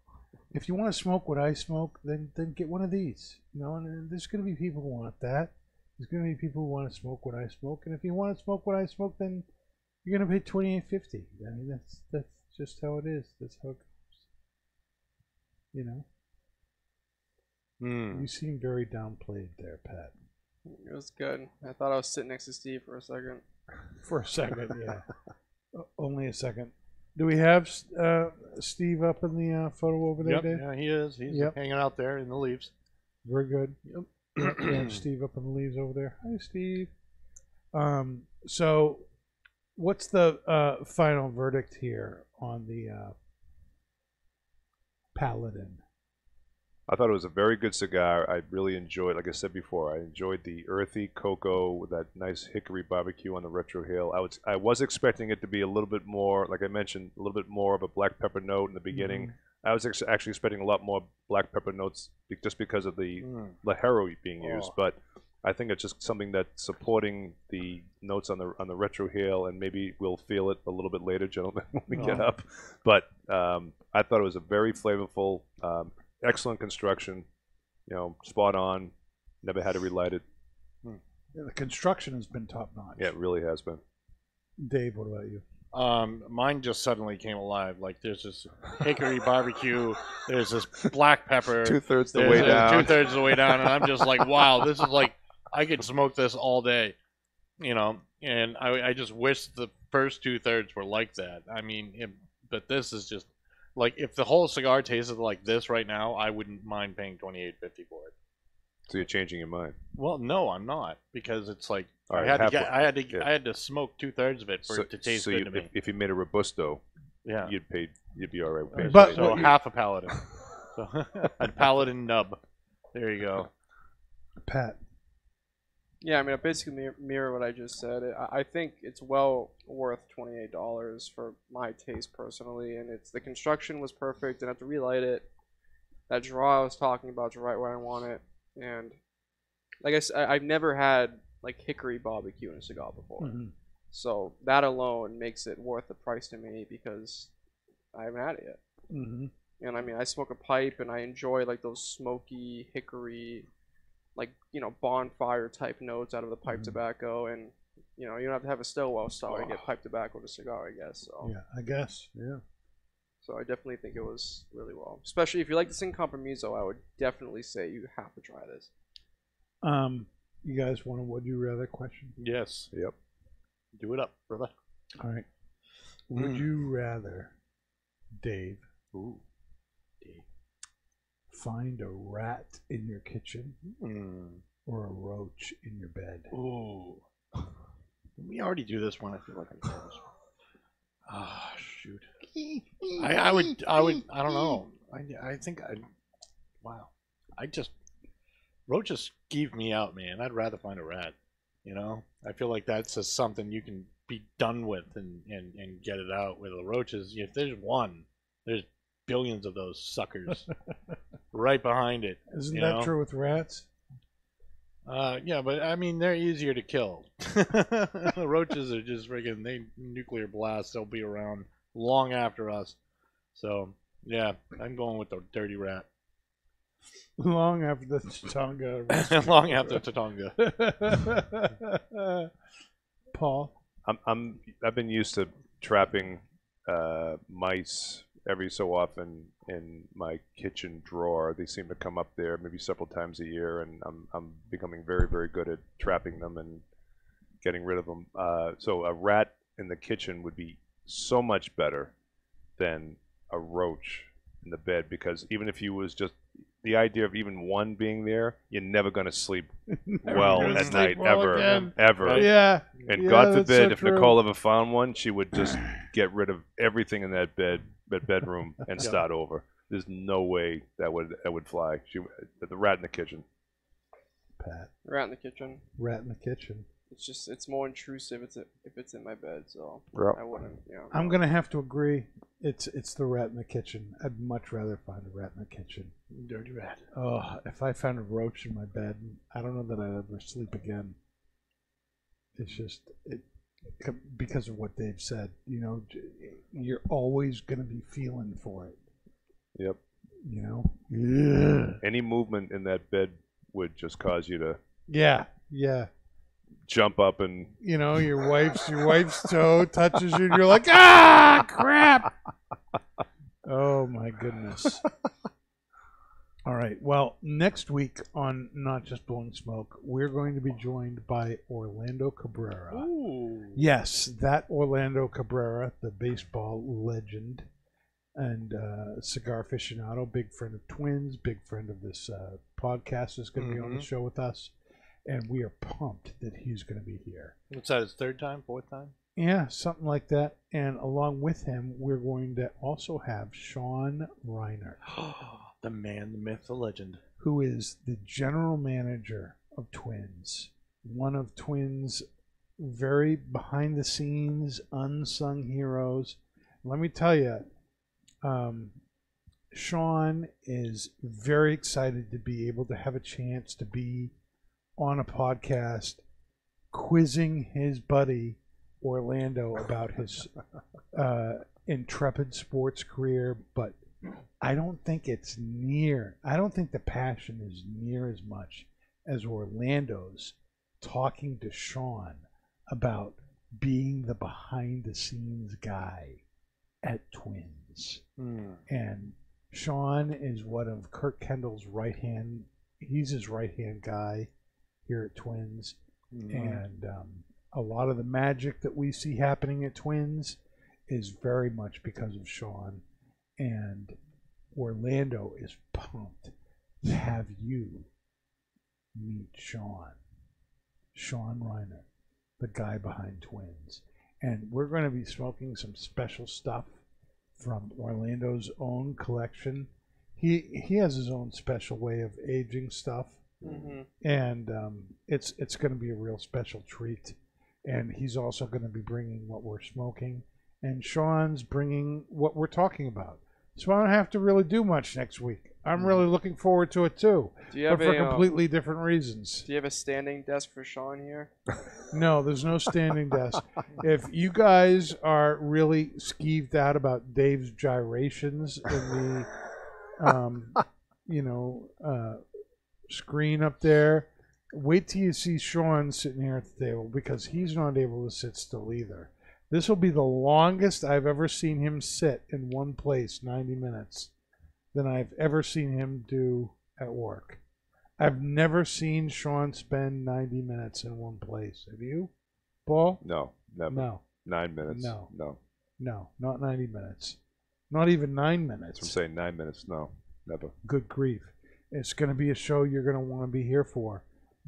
if you want to smoke what I smoke, then then get one of these. You know, and, there's to be people who want that. There's to be people who want to smoke what I smoke, and if you want to smoke what I smoke, then you're going to pay twenty eight fifty. I mean, that's that's just how it is. That's how it goes. You know, Hmm. you seem very downplayed there, Pat. It was good. I thought I was sitting next to Steve for a second. For a second, yeah. Only a second. Do we have uh, Steve up in the uh, photo over there, Yep, Dave? yeah, he is. He's Yep. hanging out there in the leaves. Very good. Yep, we have Steve up in the leaves over there. Hi, Steve. Um, so, what's the uh, final verdict here on the uh, Paladin? I thought it was a very good cigar. I really enjoyed, like I said before, I enjoyed the earthy cocoa with that nice hickory barbecue on the retrohale. I was I was expecting it to be a little bit more, like I mentioned, a little bit more of a black pepper note in the beginning. I was ex- actually expecting a lot more black pepper notes just because of the Mm. Ligero being used, Oh. but I think it's just something that's supporting the notes on the on the retrohale, and maybe we'll feel it a little bit later, gentlemen, when we get Oh. up. But um, I thought it was a very flavorful, um, excellent construction. You know, spot on. Never had to relight it. Yeah, the construction has been top notch. Yeah, it really has been. Dave, what about you? Um, mine just suddenly came alive. Like there's this hickory barbecue. There's this black pepper. Two thirds the way a- down. Two thirds of the way down, and I'm just like, wow, this is like I could smoke this all day, you know. And I, I just wish the first two thirds were like that. I mean, it, but this is just like if the whole cigar tasted like this right now, I wouldn't mind paying twenty eight fifty for it. So you're changing your mind. Well, no, I'm not because it's like All I right, had to get, I had to Yeah. I had to smoke two thirds of it for so it to taste so good you, to me. if, if you made a robusto, yeah. you'd pay. You'd be all right. With paying But- so half a paladin. So, a paladin nub. There you go. Pat. Yeah, I mean, I basically mirror, mirror what I just said. I, I think it's well worth twenty eight dollars for my taste personally, and it's the construction was perfect. Didn't have to relight it. That draw I was talking about is right where I want it, and like I said, I've never had like hickory barbecue in a cigar before, Mhm. so that alone makes it worth the price to me because I haven't had it yet. Mhm. And I mean, I smoke a pipe, and I enjoy like those smoky hickory, like you know, bonfire type notes out of the pipe Mhm. tobacco. And you know, you don't have to have a Stillwell Star to get pipe tobacco to cigar, I guess. So, Yeah, I guess. Yeah. so I definitely think it was really well. Especially if you like the Sin Compromiso, I would definitely say you have to try this. Um, you guys want a would you rather question? Yes. Yep. Do it up, brother. All right. Would Mm. you rather, Dave, Ooh. Find a rat in your kitchen Mm. or a roach in your bed? Ooh. We already do this one. I feel like I did this one. Ah, shoot. I, I would. I would. I don't know. I, I think I. Wow. I just roaches skeeve me out, man. I'd rather find a rat. You know. I feel like that's just something you can be done with and and and get it out. With the roaches, if there's one, there's billions of those suckers right behind it. Isn't that know? true with rats? Uh, yeah, but I mean, they're easier to kill. the roaches are just freaking they nuclear blast. They'll be around long after us. So yeah, I'm going with the dirty rat. Long after the Tonga. long after Tatonga. Paul. I'm, I'm I've been used to trapping uh, mice every so often in my kitchen drawer. They seem to come up there maybe several times a year, and I'm I'm becoming very very good at trapping them and getting rid of them. Uh, so a rat in the kitchen would be so much better than a roach in the bed because even if you was just the idea of even one being there, you're never going to sleep well at sleep night well ever, again. ever. Yeah. And Yeah, God forbid so if true. Nicole ever found one, she would just get rid of everything in that bed, that bedroom, and Yeah. start over. There's no way that would that would fly. She, the rat in the kitchen. Pat. Rat in the kitchen. Rat in the kitchen. It's just it's more intrusive. It's if it's in my bed, so Yep. I wouldn't. You know, I'm gonna have to agree. It's it's the rat in the kitchen. I'd much rather find a rat in the kitchen. dirty rat. Oh, if I found a roach in my bed, I don't know that I'd ever sleep again. It's just it because of what they've said. You know, you're always gonna be feeling for it. Yep. You know. Yeah. Any movement in that bed would just cause you to Yeah. Yeah. jump up and You know, your wife's your wife's toe touches you, and you're like, ah, crap. Oh my goodness. All right. Well, next week on Not Just Blowing Smoke, we're going to be joined by Orlando Cabrera. Ooh. Yes, that Orlando Cabrera, the baseball legend and uh, cigar aficionado, big friend of Twins, big friend of this uh, podcast, is going to be on the Mhm. show with us. And we are pumped that he's going to be here. What's that? His third time, fourth time? Yeah, something like that. And along with him, we're going to also have Sean Reiner, the man, the myth, the legend. who is the general manager of Twins. One of Twins' very behind the scenes, unsung heroes. Let me tell you, um, Sean is very excited to be able to have a chance to be on a podcast quizzing his buddy Orlando about his uh, intrepid sports career, but I don't think it's near. I don't think the passion is near as much as Orlando's talking to Sean about being the behind the scenes guy at Twins. Hmm. And Sean is one of Kirk Kendall's right hand. He's his right hand guy here at Twins, and um, a lot of the magic that we see happening at Twins is very much because of Sean. And Orlando is pumped to have you meet Sean, Sean Reiner, the guy behind Twins. And we're going to be smoking some special stuff from Orlando's own collection. He he has his own special way of aging stuff, Mm-hmm. and um, it's it's going to be a real special treat. And he's also going to be bringing what we're smoking, and Sean's bringing what we're talking about. So I don't have to really do much next week. I'm really looking forward to it too, Do you but have for a um, completely different reasons. Do you have a standing desk for Sean here? No, there's no standing desk. If you guys are really skeeved out about Dave's gyrations in the, um, you know, uh, screen up there, wait till you see Sean sitting here at the table because he's not able to sit still either. This will be the longest I've ever seen him sit in one place, 90 minutes, than I've ever seen him do at work. I've never seen Sean spend 90 minutes in one place. Have you, Paul? no, never. No, Nine minutes. No. No. no, not 90 minutes. Not even nine minutes. I'm saying. Nine minutes. No. Never. Good grief. It's going to be a show you're going to want to be here for.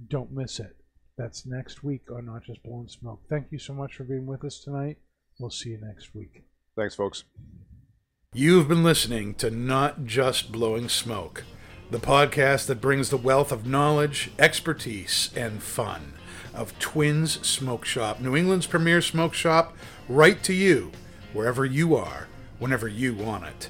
Don't miss it. That's next week on Not Just Blowing Smoke. Thank you so much for being with us tonight. We'll see you next week. Thanks, folks. You've been listening to Not Just Blowing Smoke, the podcast that brings the wealth of knowledge, expertise, and fun of Twins Smoke Shop, New England's premier smoke shop, right to you, wherever you are, whenever you want it.